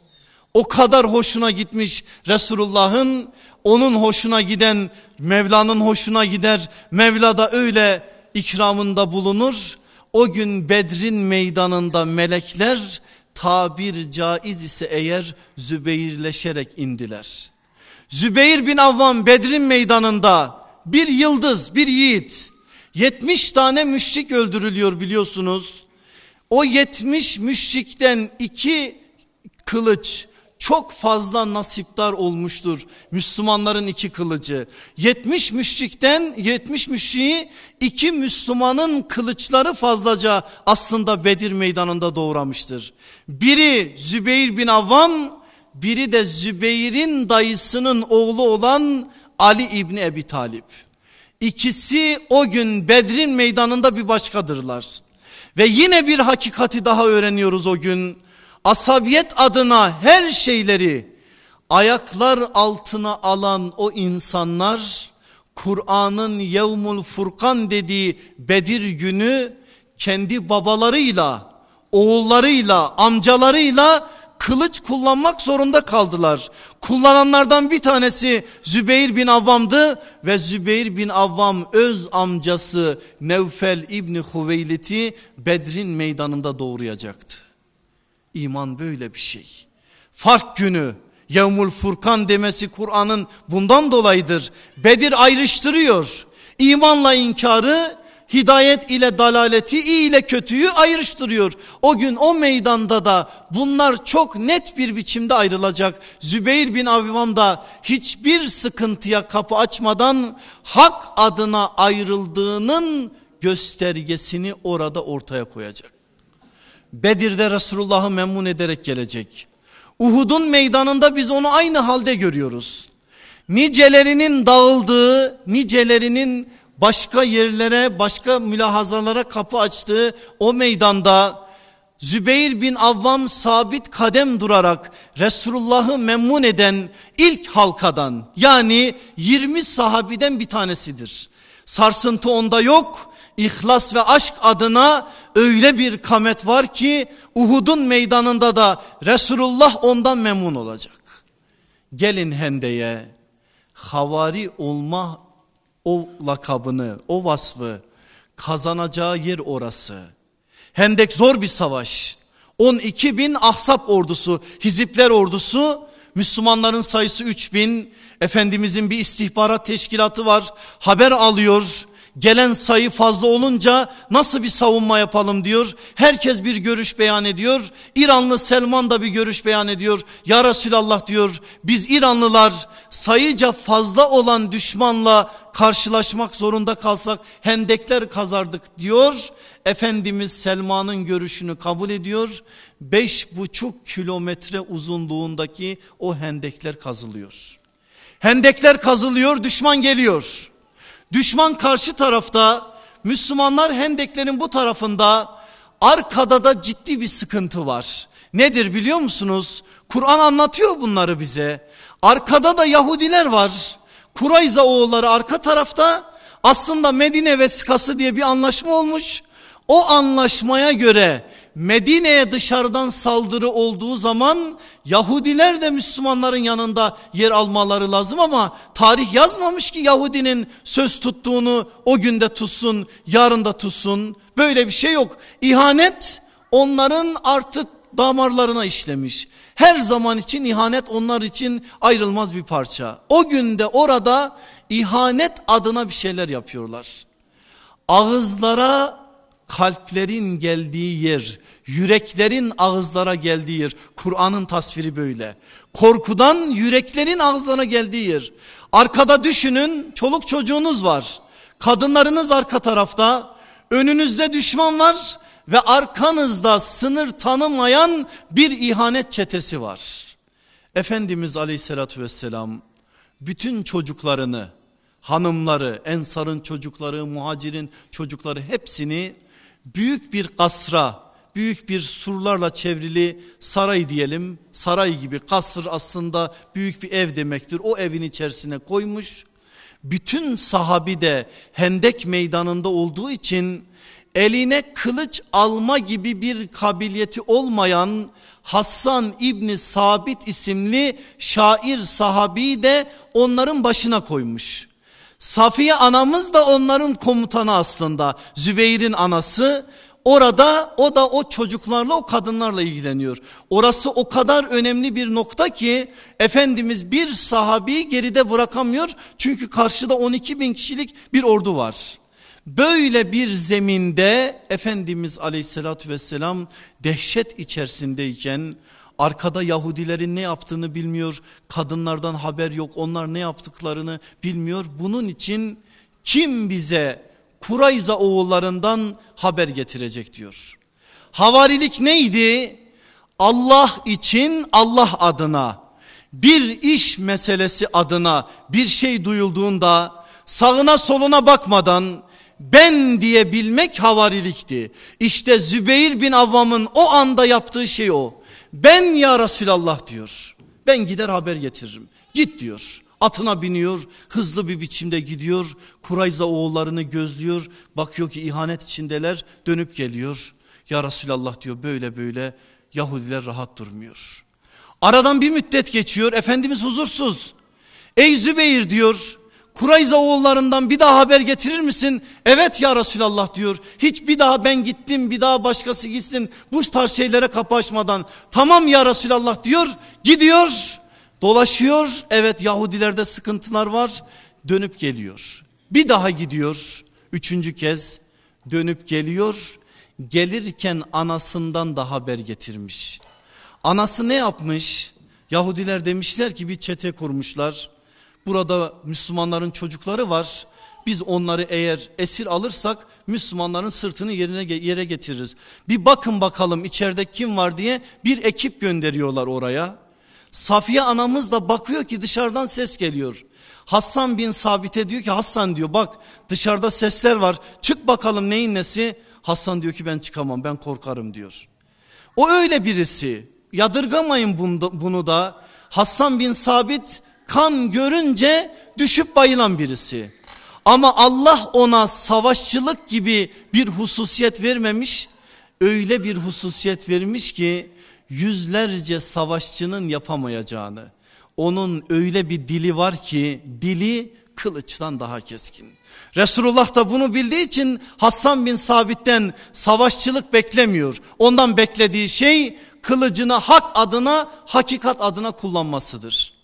O kadar hoşuna gitmiş Resulullah'ın onun hoşuna giden Mevla'nın hoşuna gider. Mevla da öyle ikramında bulunur. O gün Bedrin meydanında melekler tabir caiz ise eğer Zübeyirleşerek indiler. Zübeyir bin Avvam Bedrin meydanında bir yıldız bir yiğit 70 tane müşrik öldürülüyor biliyorsunuz. O 70 müşrikten iki kılıç çok fazla nasiptar olmuştur. Müslümanların iki kılıcı. 70 müşrikten 70 müşriği iki Müslümanın kılıçları fazlaca aslında Bedir meydanında doğramıştır. Biri Zübeyir bin Avvam biri de Zübeyir'in dayısının oğlu olan Ali İbni Ebi Talip. İkisi o gün Bedrin meydanında bir başkadırlar. Ve yine bir hakikati daha öğreniyoruz o gün. Asabiyet adına her şeyleri ayaklar altına alan o insanlar Kur'an'ın Yevmul Furkan dediği Bedir günü kendi babalarıyla, oğullarıyla, amcalarıyla kılıç kullanmak zorunda kaldılar. Kullananlardan bir tanesi Zübeyir bin Avvam'dı ve Zübeyir bin Avvam öz amcası Nevfel İbni Huveylit'i Bedrin meydanında doğrayacaktı. İman böyle bir şey. Fark günü Yevmul Furkan demesi Kur'an'ın bundan dolayıdır. Bedir ayrıştırıyor. İmanla inkarı hidayet ile dalaleti, iyi ile kötüyü ayrıştırıyor. O gün o meydanda da bunlar çok net bir biçimde ayrılacak. Zübeyir bin Avvam da hiçbir sıkıntıya kapı açmadan hak adına ayrıldığının göstergesini orada ortaya koyacak. Bedir'de Resulullah'ı memnun ederek gelecek. Uhud'un meydanında biz onu aynı halde görüyoruz. Nicelerinin dağıldığı, nicelerinin başka yerlere, başka mülahazalara kapı açtığı o meydanda Zübeyir bin Avvam sabit kadem durarak Resulullah'ı memnun eden ilk halkadan yani 20 sahabiden bir tanesidir. Sarsıntı onda yok. İhlas ve aşk adına öyle bir kamet var ki Uhud'un meydanında da Resulullah ondan memnun olacak. Gelin hendeye havari olma o lakabını, o vasfı kazanacağı yer orası. Hendek zor bir savaş. 12 bin ahsap ordusu, hizipler ordusu, Müslümanların sayısı 3 bin. Efendimizin bir istihbarat teşkilatı var. Haber alıyor. Gelen sayı fazla olunca nasıl bir savunma yapalım diyor. Herkes bir görüş beyan ediyor. İranlı Selman da bir görüş beyan ediyor. Ya Resulallah diyor biz İranlılar sayıca fazla olan düşmanla karşılaşmak zorunda kalsak hendekler kazardık diyor. Efendimiz Selman'ın görüşünü kabul ediyor. Beş buçuk kilometre uzunluğundaki o hendekler kazılıyor. Hendekler kazılıyor düşman geliyor. Düşman karşı tarafta Müslümanlar hendeklerin bu tarafında arkada da ciddi bir sıkıntı var. Nedir biliyor musunuz? Kur'an anlatıyor bunları bize. Arkada da Yahudiler var. Kurayza oğulları arka tarafta aslında Medine vesikası diye bir anlaşma olmuş. O anlaşmaya göre Medine'ye dışarıdan saldırı olduğu zaman Yahudiler de Müslümanların yanında yer almaları lazım ama tarih yazmamış ki Yahudinin söz tuttuğunu o günde tutsun, yarın da tutsun. Böyle bir şey yok. İhanet onların artık damarlarına işlemiş. Her zaman için ihanet onlar için ayrılmaz bir parça. O günde orada ihanet adına bir şeyler yapıyorlar. Ağızlara kalplerin geldiği yer, yüreklerin ağızlara geldiği yer. Kur'an'ın tasviri böyle. Korkudan yüreklerin ağızlara geldiği yer. Arkada düşünün çoluk çocuğunuz var. Kadınlarınız arka tarafta. Önünüzde düşman var ve arkanızda sınır tanımayan bir ihanet çetesi var. Efendimiz aleyhissalatü vesselam bütün çocuklarını, hanımları, ensarın çocukları, muhacirin çocukları hepsini büyük bir kasra, büyük bir surlarla çevrili saray diyelim. Saray gibi kasır aslında büyük bir ev demektir. O evin içerisine koymuş. Bütün sahabi de Hendek meydanında olduğu için eline kılıç alma gibi bir kabiliyeti olmayan Hassan İbni Sabit isimli şair sahabi de onların başına koymuş. Safiye anamız da onların komutanı aslında. Zübeyir'in anası. Orada o da o çocuklarla o kadınlarla ilgileniyor. Orası o kadar önemli bir nokta ki Efendimiz bir sahabi geride bırakamıyor. Çünkü karşıda 12 bin kişilik bir ordu var. Böyle bir zeminde Efendimiz aleyhissalatü vesselam dehşet içerisindeyken Arkada Yahudilerin ne yaptığını bilmiyor. Kadınlardan haber yok. Onlar ne yaptıklarını bilmiyor. Bunun için kim bize Kurayza oğullarından haber getirecek diyor. Havarilik neydi? Allah için Allah adına bir iş meselesi adına bir şey duyulduğunda sağına soluna bakmadan ben diye bilmek havarilikti. İşte Zübeyir bin Avvam'ın o anda yaptığı şey o. Ben ya Resulallah diyor. Ben gider haber getiririm. Git diyor. Atına biniyor, hızlı bir biçimde gidiyor. Kurayza oğullarını gözlüyor. Bakıyor ki ihanet içindeler, dönüp geliyor. Ya Resulallah diyor böyle böyle Yahudiler rahat durmuyor. Aradan bir müddet geçiyor, Efendimiz huzursuz. Ey Zübeyir diyor, Kurayza oğullarından bir daha haber getirir misin? Evet ya Resulallah diyor. Hiç bir daha ben gittim bir daha başkası gitsin. Bu tarz şeylere kapı açmadan. Tamam ya Resulallah diyor. Gidiyor dolaşıyor. Evet Yahudilerde sıkıntılar var. Dönüp geliyor. Bir daha gidiyor. Üçüncü kez dönüp geliyor. Gelirken anasından da haber getirmiş. Anası ne yapmış? Yahudiler demişler ki bir çete kurmuşlar. Burada Müslümanların çocukları var. Biz onları eğer esir alırsak Müslümanların sırtını yerine yere getiririz. Bir bakın bakalım içeride kim var diye bir ekip gönderiyorlar oraya. Safiye anamız da bakıyor ki dışarıdan ses geliyor. Hassan bin Sabit'e diyor ki Hassan diyor bak dışarıda sesler var çık bakalım neyin nesi. Hassan diyor ki ben çıkamam ben korkarım diyor. O öyle birisi yadırgamayın bunu da Hassan bin Sabit kan görünce düşüp bayılan birisi. Ama Allah ona savaşçılık gibi bir hususiyet vermemiş. Öyle bir hususiyet vermiş ki yüzlerce savaşçının yapamayacağını. Onun öyle bir dili var ki dili kılıçtan daha keskin. Resulullah da bunu bildiği için Hassan bin Sabit'ten savaşçılık beklemiyor. Ondan beklediği şey kılıcını hak adına hakikat adına kullanmasıdır.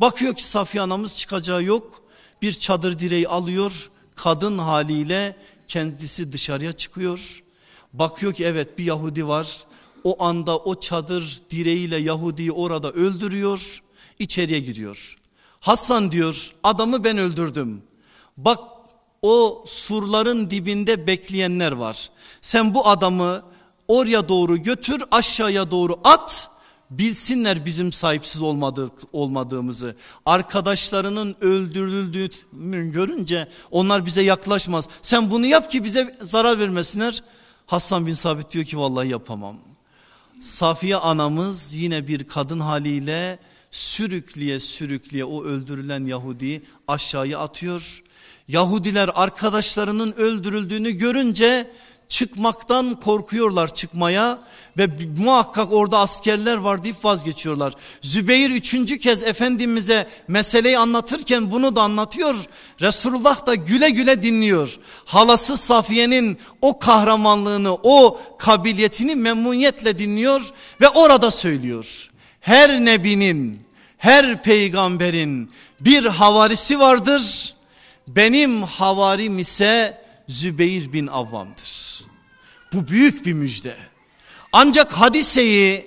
Bakıyor ki Safiye anamız çıkacağı yok. Bir çadır direği alıyor. Kadın haliyle kendisi dışarıya çıkıyor. Bakıyor ki evet bir Yahudi var. O anda o çadır direğiyle Yahudi'yi orada öldürüyor. İçeriye giriyor. Hasan diyor adamı ben öldürdüm. Bak o surların dibinde bekleyenler var. Sen bu adamı oraya doğru götür aşağıya doğru at bilsinler bizim sahipsiz olmadık, olmadığımızı. Arkadaşlarının öldürüldüğünü görünce onlar bize yaklaşmaz. Sen bunu yap ki bize zarar vermesinler. Hasan bin Sabit diyor ki vallahi yapamam. Safiye anamız yine bir kadın haliyle sürükleye sürükleye o öldürülen Yahudi aşağıya atıyor. Yahudiler arkadaşlarının öldürüldüğünü görünce çıkmaktan korkuyorlar çıkmaya ve muhakkak orada askerler var deyip vazgeçiyorlar. Zübeyir üçüncü kez Efendimiz'e meseleyi anlatırken bunu da anlatıyor. Resulullah da güle güle dinliyor. Halası Safiye'nin o kahramanlığını o kabiliyetini memnuniyetle dinliyor ve orada söylüyor. Her nebinin her peygamberin bir havarisi vardır. Benim havarim ise Zübeyir bin Avvam'dır. Bu büyük bir müjde. Ancak hadiseyi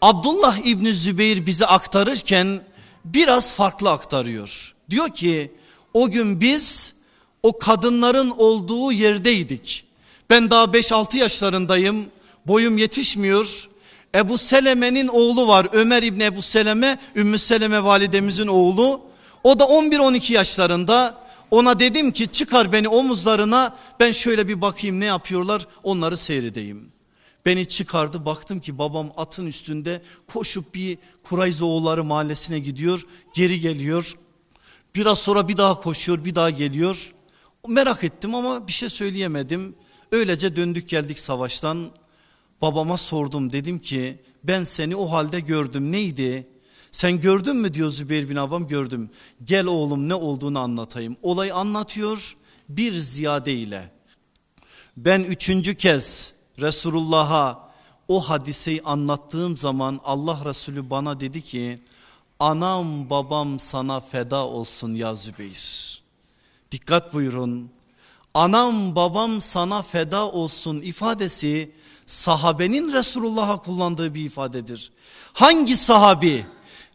Abdullah İbni Zübeyir bize aktarırken biraz farklı aktarıyor. Diyor ki o gün biz o kadınların olduğu yerdeydik. Ben daha 5-6 yaşlarındayım. Boyum yetişmiyor. Ebu Seleme'nin oğlu var. Ömer İbni Ebu Seleme, Ümmü Seleme validemizin oğlu. O da 11-12 yaşlarında. Ona dedim ki çıkar beni omuzlarına ben şöyle bir bakayım ne yapıyorlar onları seyredeyim. Beni çıkardı baktım ki babam atın üstünde koşup bir Kurayzoğulları mahallesine gidiyor geri geliyor. Biraz sonra bir daha koşuyor bir daha geliyor. Merak ettim ama bir şey söyleyemedim. Öylece döndük geldik savaştan. Babama sordum dedim ki ben seni o halde gördüm neydi? Sen gördün mü diyor Zübeyir bin Avvam gördüm. Gel oğlum ne olduğunu anlatayım. Olayı anlatıyor bir ziyade ile. Ben üçüncü kez Resulullah'a o hadiseyi anlattığım zaman Allah Resulü bana dedi ki anam babam sana feda olsun ya Zübeyir. Dikkat buyurun anam babam sana feda olsun ifadesi sahabenin Resulullah'a kullandığı bir ifadedir. Hangi sahabi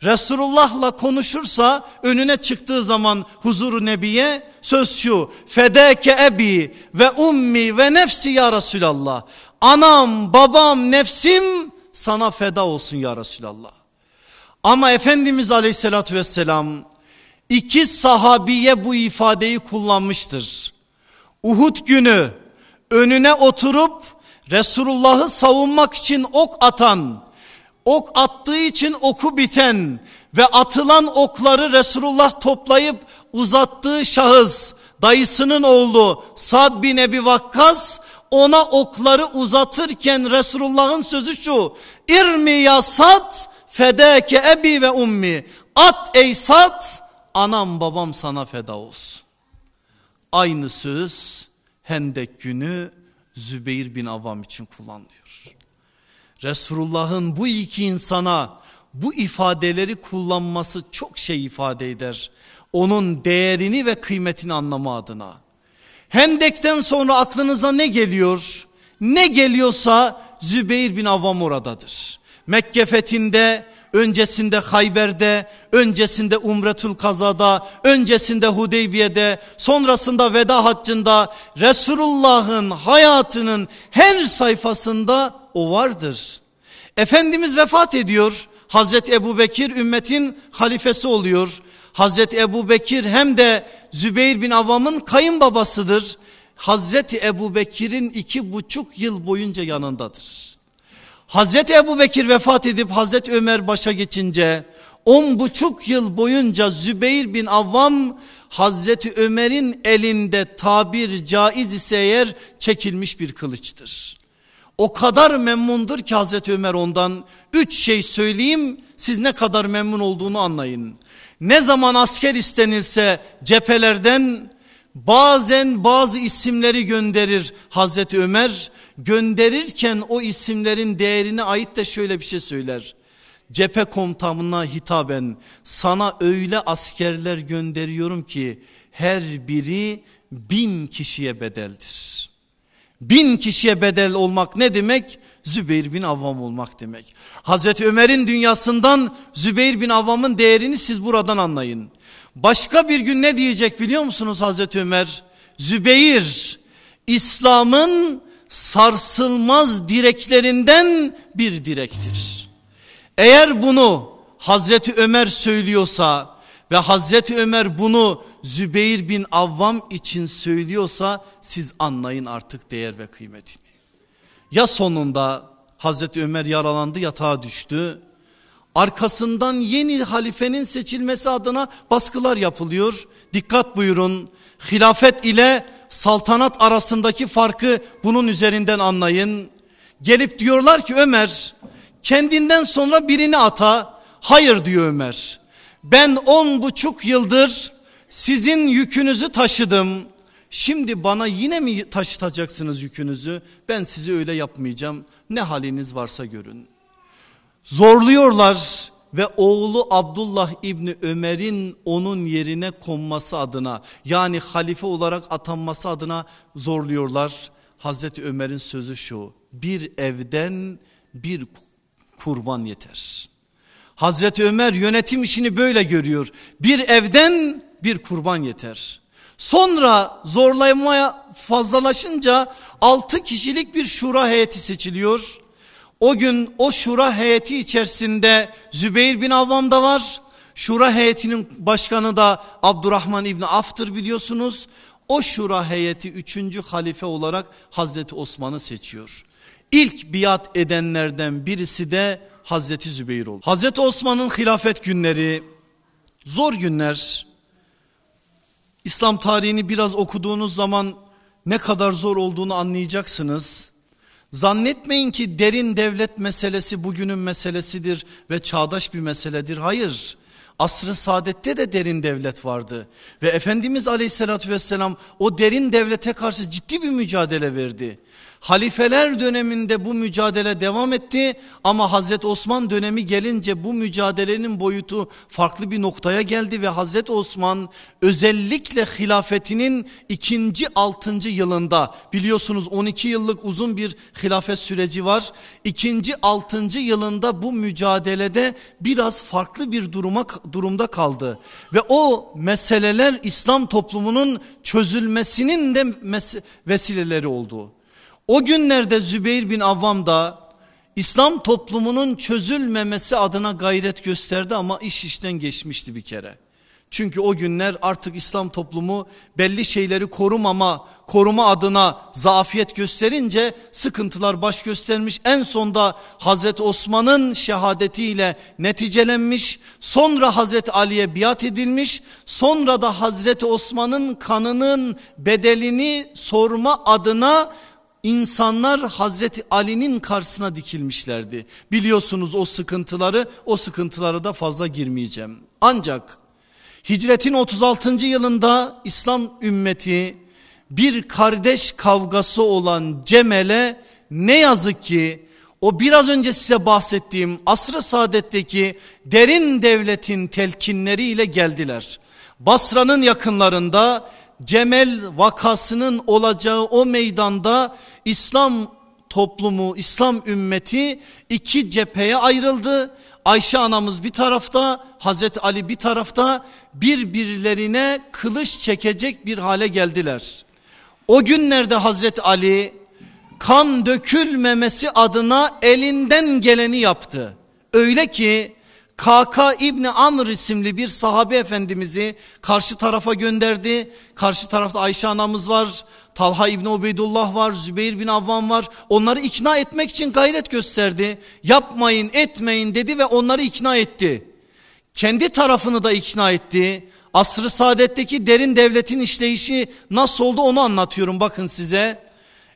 Resulullah'la konuşursa önüne çıktığı zaman huzuru nebiye söz şu. Fedeke ebi ve ummi ve nefsi ya Resulallah. Anam babam nefsim sana feda olsun ya Resulallah. Ama Efendimiz aleyhissalatü vesselam iki sahabiye bu ifadeyi kullanmıştır. Uhud günü önüne oturup Resulullah'ı savunmak için ok atan ok attığı için oku biten ve atılan okları Resulullah toplayıp uzattığı şahıs dayısının oğlu Sad bin Ebi Vakkas ona okları uzatırken Resulullah'ın sözü şu İrmi ya Sad fedeke ebi ve ummi at ey Sad anam babam sana feda olsun. Aynı söz Hendek günü Zübeyir bin Avam için kullanılıyor. Resulullah'ın bu iki insana bu ifadeleri kullanması çok şey ifade eder. Onun değerini ve kıymetini anlama adına. Hendek'ten sonra aklınıza ne geliyor? Ne geliyorsa Zübeyir bin Avvam oradadır. Mekke fethinde, öncesinde Hayber'de, öncesinde Umretül Kaza'da, öncesinde Hudeybiye'de, sonrasında veda haccında Resulullah'ın hayatının her sayfasında o vardır. Efendimiz vefat ediyor. Hazreti Ebu Bekir ümmetin halifesi oluyor. Hazreti Ebu Bekir hem de Zübeyir bin Avam'ın kayınbabasıdır. Hazreti Ebu Bekir'in iki buçuk yıl boyunca yanındadır. Hazreti Ebu Bekir vefat edip Hazreti Ömer başa geçince on buçuk yıl boyunca Zübeyir bin Avvam Hazreti Ömer'in elinde tabir caiz ise eğer çekilmiş bir kılıçtır. O kadar memnundur ki Hazreti Ömer ondan üç şey söyleyeyim siz ne kadar memnun olduğunu anlayın. Ne zaman asker istenilse cephelerden bazen bazı isimleri gönderir Hazreti Ömer. Gönderirken o isimlerin değerine ait de şöyle bir şey söyler. Cephe komutanına hitaben sana öyle askerler gönderiyorum ki her biri bin kişiye bedeldir. Bin kişiye bedel olmak ne demek? Zübeyir bin Avvam olmak demek. Hazreti Ömer'in dünyasından Zübeyir bin Avvam'ın değerini siz buradan anlayın. Başka bir gün ne diyecek biliyor musunuz Hazreti Ömer? Zübeyir İslam'ın sarsılmaz direklerinden bir direktir. Eğer bunu Hazreti Ömer söylüyorsa ve Hazreti Ömer bunu Zübeyir bin Avvam için söylüyorsa siz anlayın artık değer ve kıymetini. Ya sonunda Hazreti Ömer yaralandı yatağa düştü. Arkasından yeni halifenin seçilmesi adına baskılar yapılıyor. Dikkat buyurun hilafet ile saltanat arasındaki farkı bunun üzerinden anlayın. Gelip diyorlar ki Ömer kendinden sonra birini ata. Hayır diyor Ömer. Ben on buçuk yıldır sizin yükünüzü taşıdım. Şimdi bana yine mi taşıtacaksınız yükünüzü? Ben sizi öyle yapmayacağım. Ne haliniz varsa görün. Zorluyorlar ve oğlu Abdullah İbni Ömer'in onun yerine konması adına yani halife olarak atanması adına zorluyorlar. Hazreti Ömer'in sözü şu bir evden bir kurban yeter. Hazreti Ömer yönetim işini böyle görüyor. Bir evden bir kurban yeter. Sonra zorlamaya fazlalaşınca 6 kişilik bir şura heyeti seçiliyor. O gün o şura heyeti içerisinde Zübeyir bin Avvam da var. Şura heyetinin başkanı da Abdurrahman İbni Af'tır biliyorsunuz. O şura heyeti üçüncü halife olarak Hazreti Osman'ı seçiyor. İlk biat edenlerden birisi de Hazreti Zübeyir oldu. Hazreti Osman'ın hilafet günleri zor günler. İslam tarihini biraz okuduğunuz zaman ne kadar zor olduğunu anlayacaksınız. Zannetmeyin ki derin devlet meselesi bugünün meselesidir ve çağdaş bir meseledir. Hayır. Asr-ı saadette de derin devlet vardı. Ve Efendimiz aleyhissalatü vesselam o derin devlete karşı ciddi bir mücadele verdi. Halifeler döneminde bu mücadele devam etti ama Hazreti Osman dönemi gelince bu mücadelenin boyutu farklı bir noktaya geldi ve Hazreti Osman özellikle hilafetinin ikinci altıncı yılında biliyorsunuz 12 yıllık uzun bir hilafet süreci var. İkinci altıncı yılında bu mücadelede biraz farklı bir duruma durumda kaldı ve o meseleler İslam toplumunun çözülmesinin de vesileleri oldu. O günlerde Zübeyir bin Avvam da İslam toplumunun çözülmemesi adına gayret gösterdi ama iş işten geçmişti bir kere. Çünkü o günler artık İslam toplumu belli şeyleri korumama, koruma adına zaafiyet gösterince sıkıntılar baş göstermiş. En sonda Hazreti Osman'ın şehadetiyle neticelenmiş. Sonra Hazreti Ali'ye biat edilmiş. Sonra da Hazreti Osman'ın kanının bedelini sorma adına insanlar Hazreti Ali'nin karşısına dikilmişlerdi. Biliyorsunuz o sıkıntıları o sıkıntılara da fazla girmeyeceğim. Ancak hicretin 36. yılında İslam ümmeti bir kardeş kavgası olan Cemel'e ne yazık ki o biraz önce size bahsettiğim asr-ı saadetteki derin devletin telkinleriyle geldiler. Basra'nın yakınlarında Cemel vakasının olacağı o meydanda İslam toplumu, İslam ümmeti iki cepheye ayrıldı. Ayşe anamız bir tarafta, Hazreti Ali bir tarafta birbirlerine kılıç çekecek bir hale geldiler. O günlerde Hazreti Ali kan dökülmemesi adına elinden geleni yaptı. Öyle ki Kaka İbni Amr isimli bir sahabe efendimizi karşı tarafa gönderdi. Karşı tarafta Ayşe anamız var. Talha İbni Ubeydullah var. Zübeyir bin Avvam var. Onları ikna etmek için gayret gösterdi. Yapmayın etmeyin dedi ve onları ikna etti. Kendi tarafını da ikna etti. Asr-ı saadetteki derin devletin işleyişi nasıl oldu onu anlatıyorum bakın size.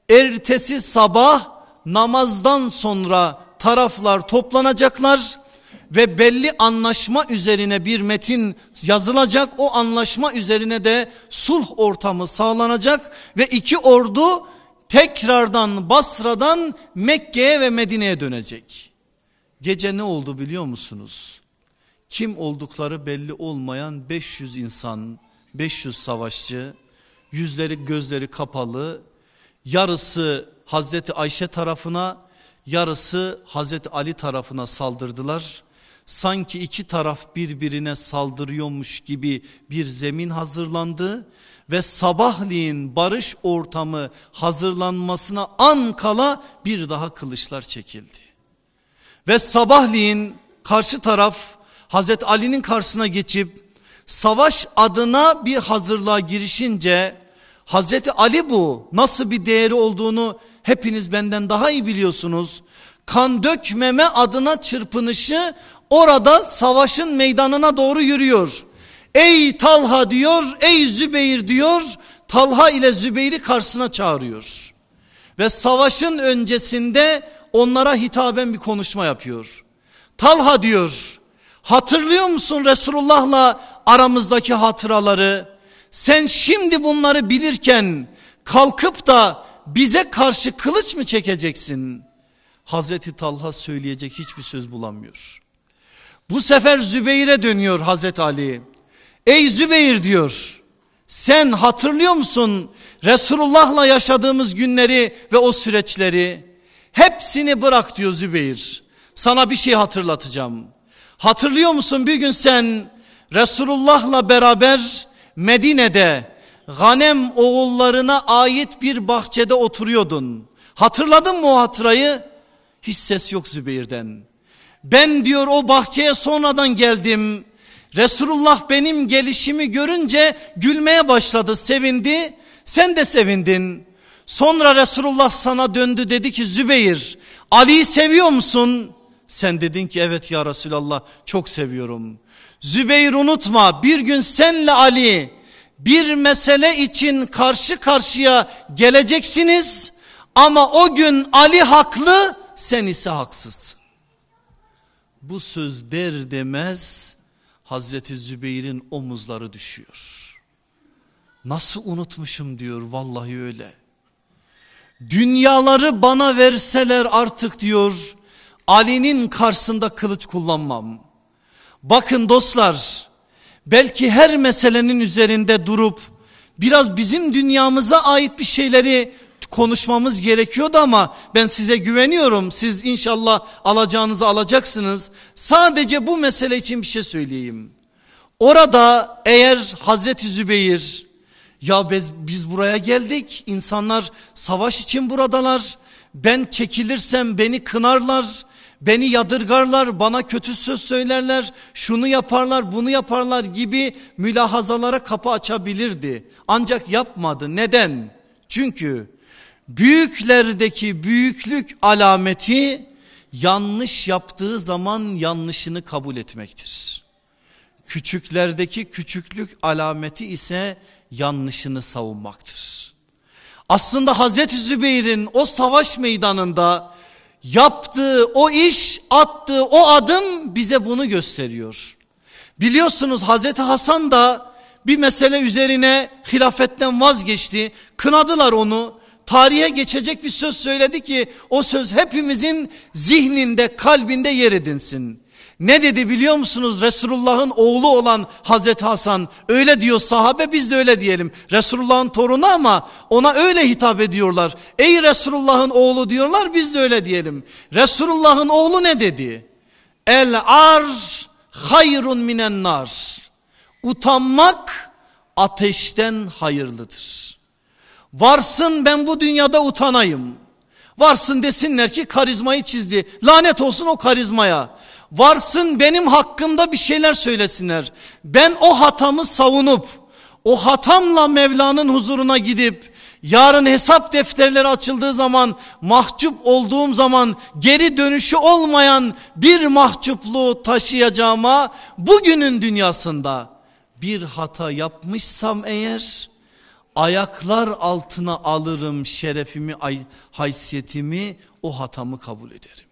Ertesi sabah namazdan sonra taraflar toplanacaklar ve belli anlaşma üzerine bir metin yazılacak. O anlaşma üzerine de sulh ortamı sağlanacak ve iki ordu tekrardan Basra'dan Mekke'ye ve Medine'ye dönecek. Gece ne oldu biliyor musunuz? Kim oldukları belli olmayan 500 insan, 500 savaşçı, yüzleri gözleri kapalı, yarısı Hazreti Ayşe tarafına, yarısı Hazreti Ali tarafına saldırdılar sanki iki taraf birbirine saldırıyormuş gibi bir zemin hazırlandı ve sabahleyin barış ortamı hazırlanmasına an kala bir daha kılıçlar çekildi. Ve sabahleyin karşı taraf Hazreti Ali'nin karşısına geçip savaş adına bir hazırlığa girişince Hazreti Ali bu nasıl bir değeri olduğunu hepiniz benden daha iyi biliyorsunuz. Kan dökmeme adına çırpınışı orada savaşın meydanına doğru yürüyor. Ey Talha diyor, ey Zübeyir diyor. Talha ile Zübeyir'i karşısına çağırıyor. Ve savaşın öncesinde onlara hitaben bir konuşma yapıyor. Talha diyor, hatırlıyor musun Resulullah'la aramızdaki hatıraları? Sen şimdi bunları bilirken kalkıp da bize karşı kılıç mı çekeceksin? Hazreti Talha söyleyecek hiçbir söz bulamıyor. Bu sefer Zübeyir'e dönüyor Hazreti Ali. Ey Zübeyir diyor. Sen hatırlıyor musun Resulullah'la yaşadığımız günleri ve o süreçleri? Hepsini bırak diyor Zübeyir. Sana bir şey hatırlatacağım. Hatırlıyor musun bir gün sen Resulullah'la beraber Medine'de Ganem oğullarına ait bir bahçede oturuyordun. Hatırladın mı o hatırayı? Hiç ses yok Zübeyir'den. Ben diyor o bahçeye sonradan geldim. Resulullah benim gelişimi görünce gülmeye başladı, sevindi. Sen de sevindin. Sonra Resulullah sana döndü dedi ki Zübeyir Ali'yi seviyor musun? Sen dedin ki evet ya Resulallah çok seviyorum. Zübeyir unutma bir gün senle Ali bir mesele için karşı karşıya geleceksiniz. Ama o gün Ali haklı sen ise haksızsın. Bu söz der demez Hazreti Zübeyir'in omuzları düşüyor. Nasıl unutmuşum diyor vallahi öyle. Dünyaları bana verseler artık diyor Ali'nin karşısında kılıç kullanmam. Bakın dostlar belki her meselenin üzerinde durup biraz bizim dünyamıza ait bir şeyleri konuşmamız gerekiyordu ama ben size güveniyorum. Siz inşallah alacağınızı alacaksınız. Sadece bu mesele için bir şey söyleyeyim. Orada eğer Hazreti Zübeyir ya biz, biz buraya geldik insanlar savaş için buradalar. Ben çekilirsem beni kınarlar. Beni yadırgarlar, bana kötü söz söylerler, şunu yaparlar, bunu yaparlar gibi mülahazalara kapı açabilirdi. Ancak yapmadı. Neden? Çünkü büyüklerdeki büyüklük alameti yanlış yaptığı zaman yanlışını kabul etmektir. Küçüklerdeki küçüklük alameti ise yanlışını savunmaktır. Aslında Hazreti Zübeyir'in o savaş meydanında yaptığı o iş, attığı o adım bize bunu gösteriyor. Biliyorsunuz Hazreti Hasan da bir mesele üzerine hilafetten vazgeçti. Kınadılar onu tarihe geçecek bir söz söyledi ki o söz hepimizin zihninde kalbinde yer edinsin. Ne dedi biliyor musunuz? Resulullah'ın oğlu olan Hazreti Hasan öyle diyor sahabe biz de öyle diyelim. Resulullah'ın torunu ama ona öyle hitap ediyorlar. Ey Resulullah'ın oğlu diyorlar biz de öyle diyelim. Resulullah'ın oğlu ne dedi? El ar hayrun minen nar. Utanmak ateşten hayırlıdır. Varsın ben bu dünyada utanayım. Varsın desinler ki karizmayı çizdi. Lanet olsun o karizmaya. Varsın benim hakkımda bir şeyler söylesinler. Ben o hatamı savunup o hatamla Mevla'nın huzuruna gidip yarın hesap defterleri açıldığı zaman mahcup olduğum zaman geri dönüşü olmayan bir mahcupluğu taşıyacağıma bugünün dünyasında bir hata yapmışsam eğer ayaklar altına alırım şerefimi, haysiyetimi, o hatamı kabul ederim.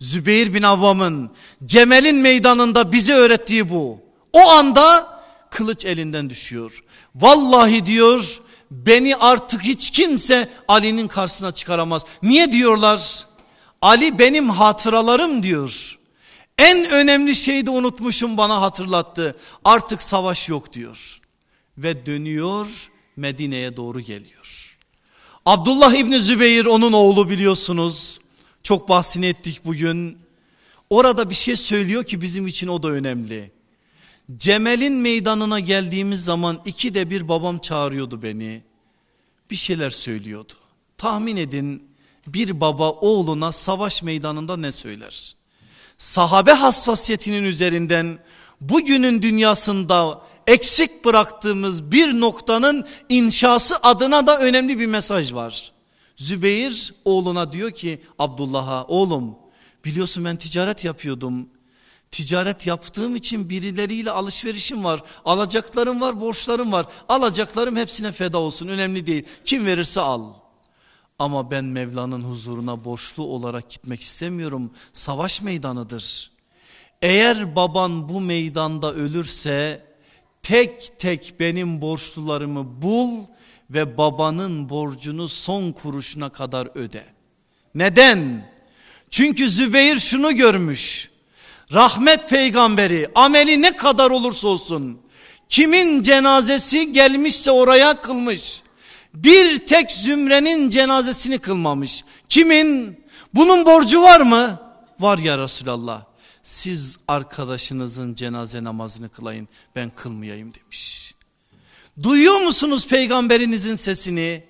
Zübeyir bin Avvam'ın Cemel'in meydanında bize öğrettiği bu. O anda kılıç elinden düşüyor. Vallahi diyor beni artık hiç kimse Ali'nin karşısına çıkaramaz. Niye diyorlar? Ali benim hatıralarım diyor. En önemli şeyi de unutmuşum bana hatırlattı. Artık savaş yok diyor. Ve dönüyor Medine'ye doğru geliyor. Abdullah İbni Zübeyir onun oğlu biliyorsunuz. Çok bahsini ettik bugün. Orada bir şey söylüyor ki bizim için o da önemli. Cemel'in meydanına geldiğimiz zaman iki de bir babam çağırıyordu beni. Bir şeyler söylüyordu. Tahmin edin bir baba oğluna savaş meydanında ne söyler? Sahabe hassasiyetinin üzerinden bugünün dünyasında eksik bıraktığımız bir noktanın inşası adına da önemli bir mesaj var. Zübeyir oğluna diyor ki Abdullah'a oğlum biliyorsun ben ticaret yapıyordum. Ticaret yaptığım için birileriyle alışverişim var. Alacaklarım var, borçlarım var. Alacaklarım hepsine feda olsun. Önemli değil. Kim verirse al. Ama ben Mevla'nın huzuruna borçlu olarak gitmek istemiyorum. Savaş meydanıdır. Eğer baban bu meydanda ölürse tek tek benim borçlularımı bul ve babanın borcunu son kuruşuna kadar öde. Neden? Çünkü Zübeyir şunu görmüş. Rahmet peygamberi ameli ne kadar olursa olsun kimin cenazesi gelmişse oraya kılmış. Bir tek zümrenin cenazesini kılmamış. Kimin? Bunun borcu var mı? Var ya Resulallah. Siz arkadaşınızın cenaze namazını kılayın ben kılmayayım demiş. Duyuyor musunuz peygamberinizin sesini?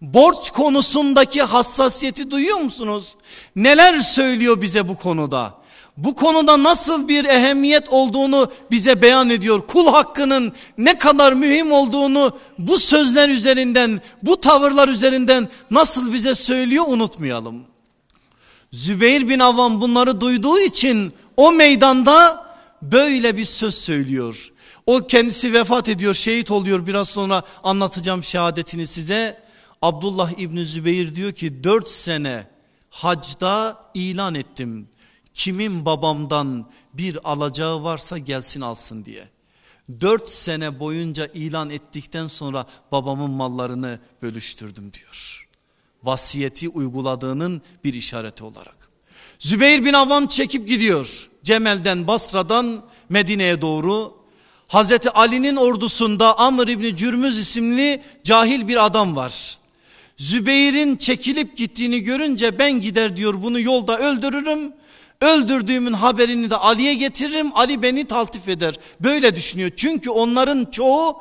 Borç konusundaki hassasiyeti duyuyor musunuz? Neler söylüyor bize bu konuda? Bu konuda nasıl bir ehemmiyet olduğunu bize beyan ediyor. Kul hakkının ne kadar mühim olduğunu bu sözler üzerinden, bu tavırlar üzerinden nasıl bize söylüyor unutmayalım. Zübeyir bin Avvam bunları duyduğu için o meydanda böyle bir söz söylüyor. O kendisi vefat ediyor, şehit oluyor. Biraz sonra anlatacağım şehadetini size. Abdullah İbni Zübeyir diyor ki dört sene hacda ilan ettim. Kimin babamdan bir alacağı varsa gelsin alsın diye. Dört sene boyunca ilan ettikten sonra babamın mallarını bölüştürdüm diyor. Vasiyeti uyguladığının bir işareti olarak. Zübeyir bin Avvam çekip gidiyor. Cemel'den Basra'dan Medine'ye doğru Hazreti Ali'nin ordusunda Amr İbni Cürmüz isimli cahil bir adam var. Zübeyir'in çekilip gittiğini görünce ben gider diyor bunu yolda öldürürüm. Öldürdüğümün haberini de Ali'ye getiririm. Ali beni taltif eder. Böyle düşünüyor. Çünkü onların çoğu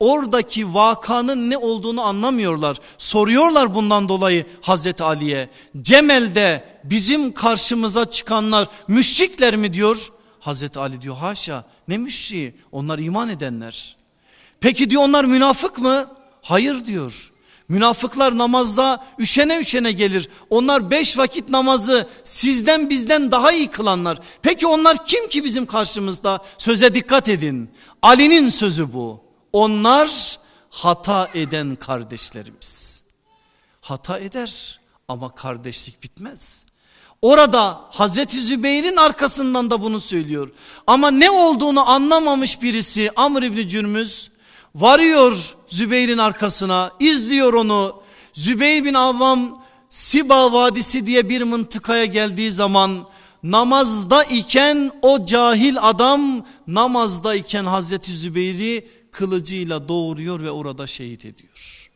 oradaki vakanın ne olduğunu anlamıyorlar. Soruyorlar bundan dolayı Hazreti Ali'ye. Cemel'de bizim karşımıza çıkanlar müşrikler mi diyor. Hazreti Ali diyor haşa ne müşriği onlar iman edenler. Peki diyor onlar münafık mı? Hayır diyor. Münafıklar namazda üşene üşene gelir. Onlar beş vakit namazı sizden bizden daha iyi kılanlar. Peki onlar kim ki bizim karşımızda? Söze dikkat edin. Ali'nin sözü bu. Onlar hata eden kardeşlerimiz. Hata eder ama kardeşlik bitmez. Orada Hazreti Zübeyir'in arkasından da bunu söylüyor. Ama ne olduğunu anlamamış birisi Amr İbni Cürmüz varıyor Zübeyir'in arkasına izliyor onu. Zübeyir bin Avvam Siba Vadisi diye bir mıntıkaya geldiği zaman namazda iken o cahil adam namazda iken Hazreti Zübeyir'i kılıcıyla doğuruyor ve orada şehit ediyor.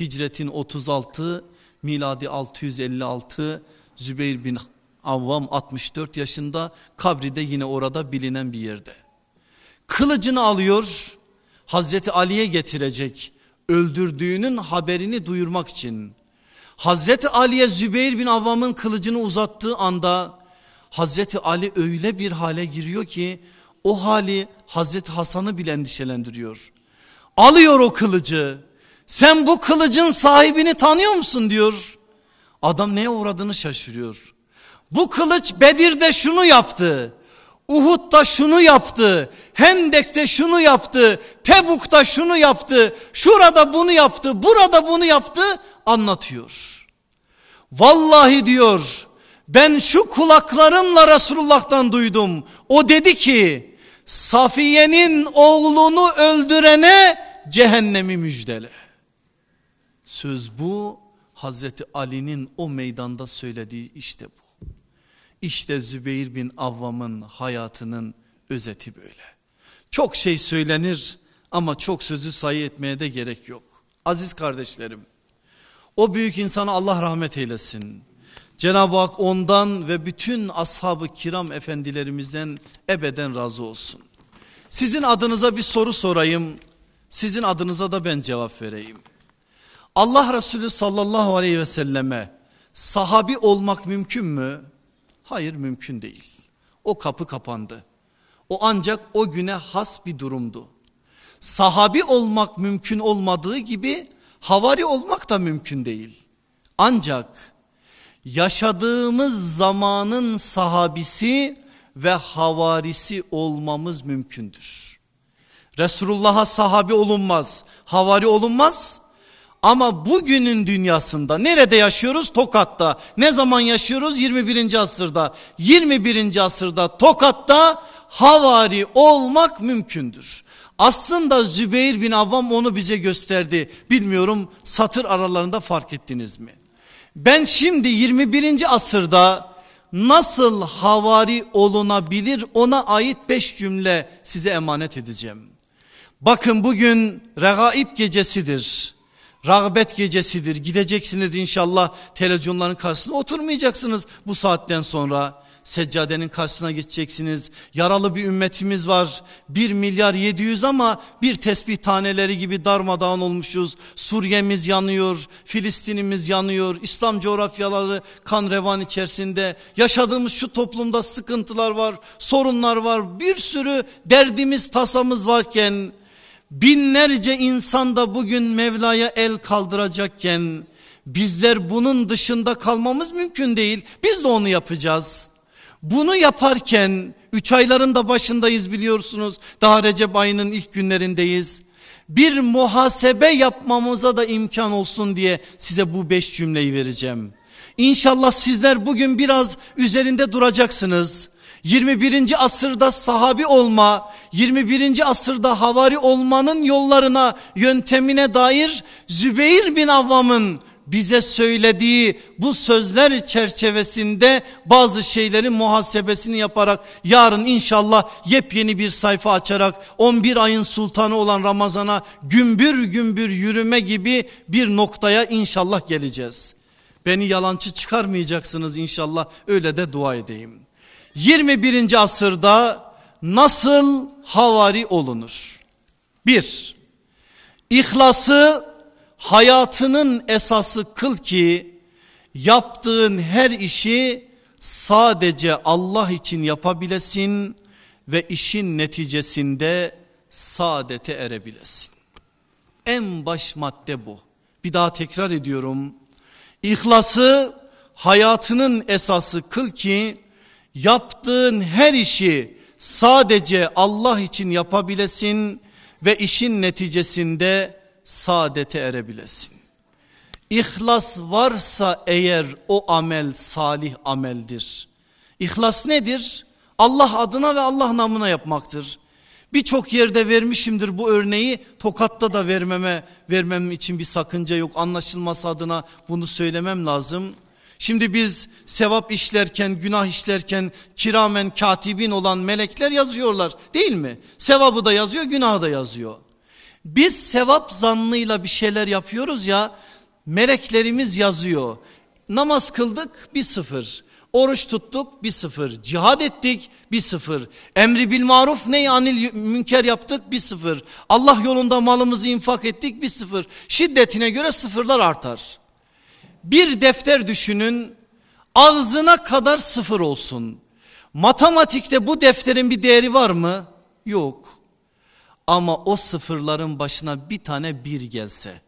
Hicretin 36 miladi 656 Zübeyir bin Avvam 64 yaşında kabri de yine orada bilinen bir yerde. Kılıcını alıyor Hazreti Ali'ye getirecek öldürdüğünün haberini duyurmak için. Hazreti Ali'ye Zübeyir bin Avvam'ın kılıcını uzattığı anda Hazreti Ali öyle bir hale giriyor ki o hali Hazreti Hasan'ı bile endişelendiriyor. Alıyor o kılıcı. Sen bu kılıcın sahibini tanıyor musun diyor. Adam neye uğradığını şaşırıyor. Bu kılıç Bedir'de şunu yaptı. Uhud'da şunu yaptı. Hendek'te şunu yaptı. Tebuk'ta şunu yaptı. Şurada bunu yaptı. Burada bunu yaptı. Anlatıyor. Vallahi diyor ben şu kulaklarımla Resulullah'tan duydum. O dedi ki Safiye'nin oğlunu öldürene cehennemi müjdele. Söz bu Hazreti Ali'nin o meydanda söylediği işte bu. İşte Zübeyir bin Avvam'ın hayatının özeti böyle. Çok şey söylenir ama çok sözü sayı etmeye de gerek yok. Aziz kardeşlerim o büyük insana Allah rahmet eylesin. Cenab-ı Hak ondan ve bütün ashabı kiram efendilerimizden ebeden razı olsun. Sizin adınıza bir soru sorayım. Sizin adınıza da ben cevap vereyim. Allah Resulü sallallahu aleyhi ve selleme sahabi olmak mümkün mü? Hayır mümkün değil. O kapı kapandı. O ancak o güne has bir durumdu. Sahabi olmak mümkün olmadığı gibi havari olmak da mümkün değil. Ancak yaşadığımız zamanın sahabisi ve havarisi olmamız mümkündür. Resulullah'a sahabi olunmaz, havari olunmaz. Ama bugünün dünyasında nerede yaşıyoruz? Tokat'ta. Ne zaman yaşıyoruz? 21. asırda. 21. asırda Tokat'ta havari olmak mümkündür. Aslında Zübeyir bin Avvam onu bize gösterdi. Bilmiyorum satır aralarında fark ettiniz mi? Ben şimdi 21. asırda nasıl havari olunabilir ona ait 5 cümle size emanet edeceğim. Bakın bugün regaib gecesidir. Rağbet gecesidir. Gideceksiniz inşallah televizyonların karşısına oturmayacaksınız bu saatten sonra seccadenin karşısına geçeceksiniz. Yaralı bir ümmetimiz var. 1 milyar 700 ama bir tesbih taneleri gibi darmadağın olmuşuz. Suriye'miz yanıyor, Filistin'imiz yanıyor. İslam coğrafyaları kan revan içerisinde. Yaşadığımız şu toplumda sıkıntılar var, sorunlar var. Bir sürü derdimiz, tasamız varken binlerce insan da bugün Mevla'ya el kaldıracakken bizler bunun dışında kalmamız mümkün değil. Biz de onu yapacağız. Bunu yaparken 3 ayların da başındayız biliyorsunuz. Daha Recep ayının ilk günlerindeyiz. Bir muhasebe yapmamıza da imkan olsun diye size bu beş cümleyi vereceğim. İnşallah sizler bugün biraz üzerinde duracaksınız. 21. asırda sahabi olma, 21. asırda havari olmanın yollarına, yöntemine dair Zübeyir bin Avvam'ın bize söylediği bu sözler çerçevesinde bazı şeylerin muhasebesini yaparak yarın inşallah yepyeni bir sayfa açarak 11 ayın sultanı olan Ramazan'a gümbür gümbür yürüme gibi bir noktaya inşallah geleceğiz. Beni yalancı çıkarmayacaksınız inşallah öyle de dua edeyim. 21. asırda nasıl havari olunur? Bir, İhlası hayatının esası kıl ki yaptığın her işi sadece Allah için yapabilesin ve işin neticesinde saadete erebilesin. En baş madde bu. Bir daha tekrar ediyorum. İhlası hayatının esası kıl ki yaptığın her işi sadece Allah için yapabilesin ve işin neticesinde saadete erebilesin. İhlas varsa eğer o amel salih ameldir. İhlas nedir? Allah adına ve Allah namına yapmaktır. Birçok yerde vermişimdir bu örneği. Tokat'ta da vermeme vermem için bir sakınca yok. Anlaşılması adına bunu söylemem lazım. Şimdi biz sevap işlerken, günah işlerken kiramen katibin olan melekler yazıyorlar değil mi? Sevabı da yazıyor, günahı da yazıyor. Biz sevap zannıyla bir şeyler yapıyoruz ya, meleklerimiz yazıyor. Namaz kıldık bir sıfır. Oruç tuttuk bir sıfır. Cihad ettik bir sıfır. Emri bil maruf ney anil münker yaptık bir sıfır. Allah yolunda malımızı infak ettik bir sıfır. Şiddetine göre sıfırlar artar. Bir defter düşünün ağzına kadar sıfır olsun. Matematikte bu defterin bir değeri var mı? Yok. Ama o sıfırların başına bir tane bir gelse,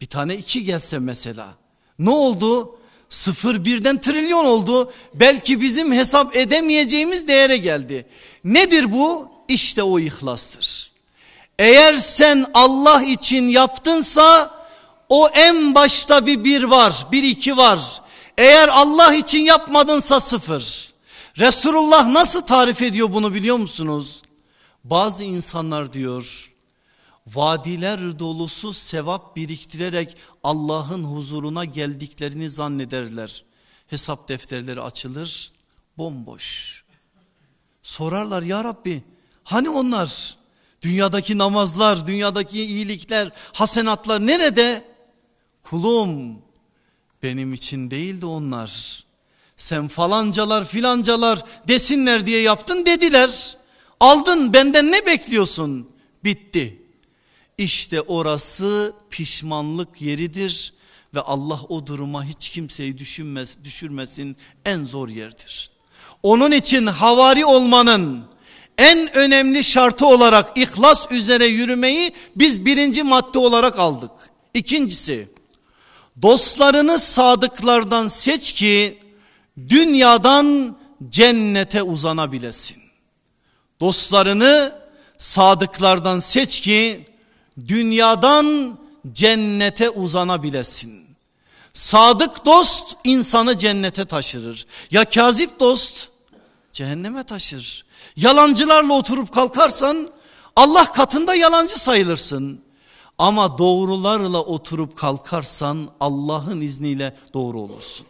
bir tane iki gelse mesela. Ne oldu? Sıfır birden trilyon oldu. Belki bizim hesap edemeyeceğimiz değere geldi. Nedir bu? İşte o ihlastır. Eğer sen Allah için yaptınsa o en başta bir bir var, bir iki var. Eğer Allah için yapmadınsa sıfır. Resulullah nasıl tarif ediyor bunu biliyor musunuz? Bazı insanlar diyor vadiler dolusu sevap biriktirerek Allah'ın huzuruna geldiklerini zannederler. Hesap defterleri açılır bomboş. Sorarlar ya Rabbi hani onlar dünyadaki namazlar, dünyadaki iyilikler, hasenatlar nerede? Kulum benim için değildi onlar. Sen falancalar filancalar desinler diye yaptın dediler. Aldın benden ne bekliyorsun? Bitti. İşte orası pişmanlık yeridir ve Allah o duruma hiç kimseyi düşünmez, düşürmesin en zor yerdir. Onun için havari olmanın en önemli şartı olarak ihlas üzere yürümeyi biz birinci madde olarak aldık. İkincisi dostlarını sadıklardan seç ki dünyadan cennete uzanabilesin. Dostlarını sadıklardan seç ki dünyadan cennete uzanabilesin. Sadık dost insanı cennete taşırır. Ya kazip dost cehenneme taşır. Yalancılarla oturup kalkarsan Allah katında yalancı sayılırsın. Ama doğrularla oturup kalkarsan Allah'ın izniyle doğru olursun.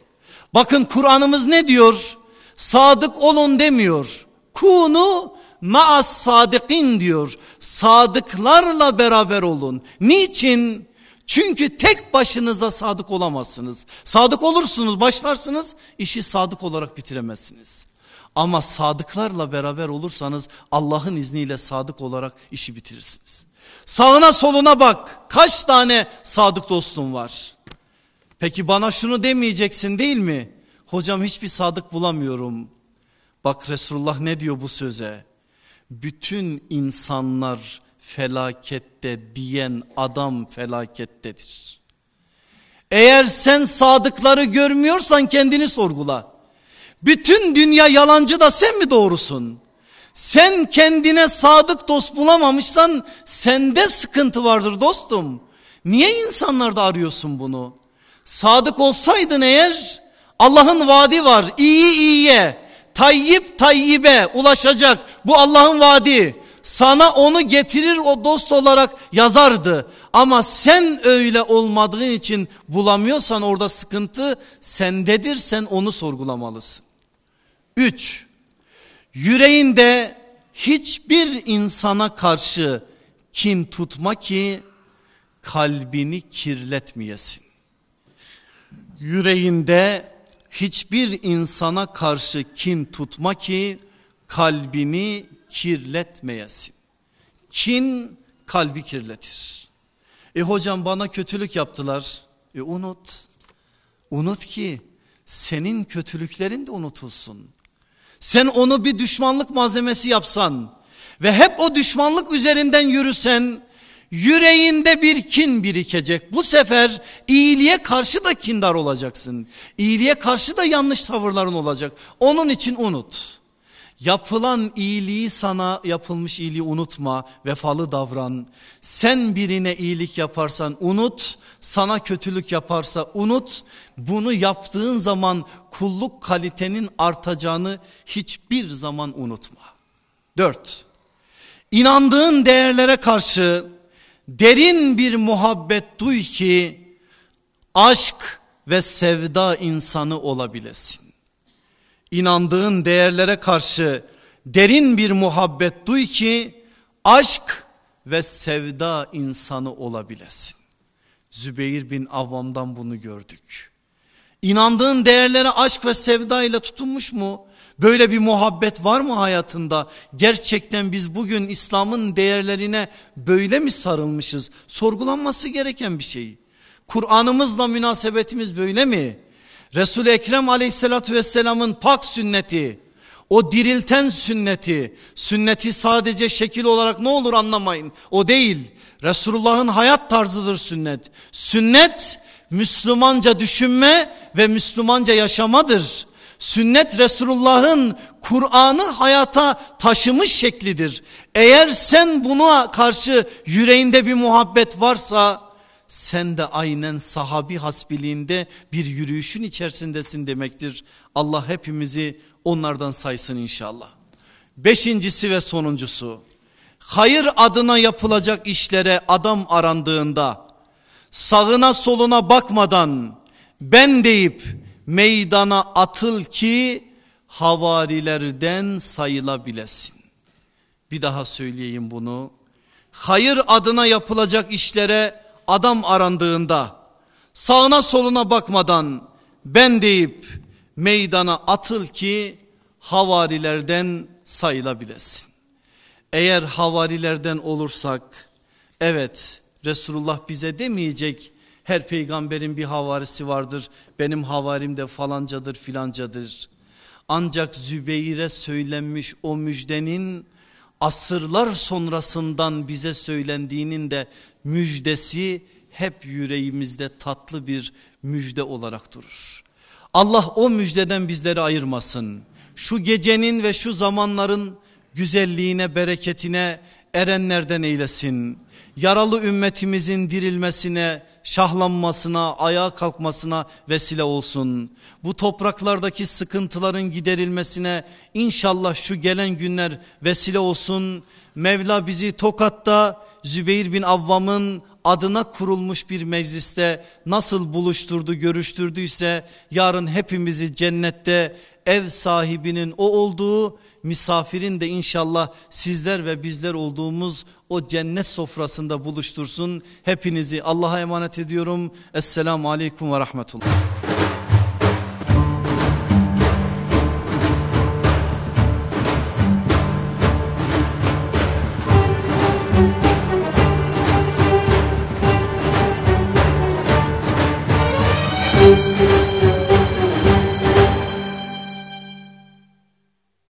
Bakın Kur'an'ımız ne diyor? Sadık olun demiyor. Kunu maas sadıkin diyor. Sadıklarla beraber olun. Niçin? Çünkü tek başınıza sadık olamazsınız. Sadık olursunuz, başlarsınız, işi sadık olarak bitiremezsiniz. Ama sadıklarla beraber olursanız Allah'ın izniyle sadık olarak işi bitirirsiniz. Sağına soluna bak. Kaç tane sadık dostum var? Peki bana şunu demeyeceksin değil mi? Hocam hiçbir sadık bulamıyorum. Bak Resulullah ne diyor bu söze? Bütün insanlar felakette diyen adam felakettedir. Eğer sen sadıkları görmüyorsan kendini sorgula. Bütün dünya yalancı da sen mi doğrusun? Sen kendine sadık dost bulamamışsan sende sıkıntı vardır dostum. Niye insanlarda arıyorsun bunu? Sadık olsaydın eğer Allah'ın vaadi var. İyi iyiye, tayyip tayyibe ulaşacak. Bu Allah'ın vaadi. Sana onu getirir o dost olarak yazardı. Ama sen öyle olmadığın için bulamıyorsan orada sıkıntı sendedir. Sen onu sorgulamalısın. Üç, yüreğinde hiçbir insana karşı kin tutma ki kalbini kirletmeyesin. Yüreğinde hiçbir insana karşı kin tutma ki kalbini kirletmeyesin. Kin kalbi kirletir. E hocam bana kötülük yaptılar. E unut. Unut ki senin kötülüklerin de unutulsun. Sen onu bir düşmanlık malzemesi yapsan ve hep o düşmanlık üzerinden yürüsen yüreğinde bir kin birikecek. Bu sefer iyiliğe karşı da kindar olacaksın. İyiliğe karşı da yanlış tavırların olacak. Onun için unut. Yapılan iyiliği sana yapılmış iyiliği unutma, vefalı davran. Sen birine iyilik yaparsan unut, sana kötülük yaparsa unut. Bunu yaptığın zaman kulluk kalitenin artacağını hiçbir zaman unutma. Dört, inandığın değerlere karşı derin bir muhabbet duy ki aşk ve sevda insanı olabilesin. İnandığın değerlere karşı derin bir muhabbet duy ki aşk ve sevda insanı olabilesin. Zübeyir bin Avvam'dan bunu gördük. İnandığın değerlere aşk ve sevda ile tutunmuş mu? Böyle bir muhabbet var mı hayatında? Gerçekten biz bugün İslam'ın değerlerine böyle mi sarılmışız? Sorgulanması gereken bir şey. Kur'an'ımızla münasebetimiz böyle mi? Resul-i Ekrem aleyhissalatü vesselamın pak sünneti, o dirilten sünneti, sünneti sadece şekil olarak ne olur anlamayın. O değil. Resulullah'ın hayat tarzıdır sünnet. Sünnet Müslümanca düşünme ve Müslümanca yaşamadır. Sünnet Resulullah'ın Kur'an'ı hayata taşımış şeklidir. Eğer sen buna karşı yüreğinde bir muhabbet varsa sen de aynen sahabi hasbiliğinde bir yürüyüşün içerisindesin demektir. Allah hepimizi onlardan saysın inşallah. Beşincisi ve sonuncusu hayır adına yapılacak işlere adam arandığında sağına soluna bakmadan ben deyip meydana atıl ki havarilerden sayılabilesin. Bir daha söyleyeyim bunu. Hayır adına yapılacak işlere adam arandığında sağına soluna bakmadan ben deyip meydana atıl ki havarilerden sayılabilesin. Eğer havarilerden olursak evet Resulullah bize demeyecek her peygamberin bir havarisi vardır benim havarim de falancadır filancadır. Ancak Zübeyir'e söylenmiş o müjdenin asırlar sonrasından bize söylendiğinin de müjdesi hep yüreğimizde tatlı bir müjde olarak durur. Allah o müjdeden bizleri ayırmasın. Şu gecenin ve şu zamanların güzelliğine, bereketine erenlerden eylesin. Yaralı ümmetimizin dirilmesine, şahlanmasına, ayağa kalkmasına vesile olsun. Bu topraklardaki sıkıntıların giderilmesine inşallah şu gelen günler vesile olsun. Mevla bizi Tokat'ta Zübeyir bin Avvam'ın adına kurulmuş bir mecliste nasıl buluşturdu görüştürdüyse yarın hepimizi cennette ev sahibinin o olduğu misafirin de inşallah sizler ve bizler olduğumuz o cennet sofrasında buluştursun. Hepinizi Allah'a emanet ediyorum. Esselamu Aleyküm ve Rahmetullah.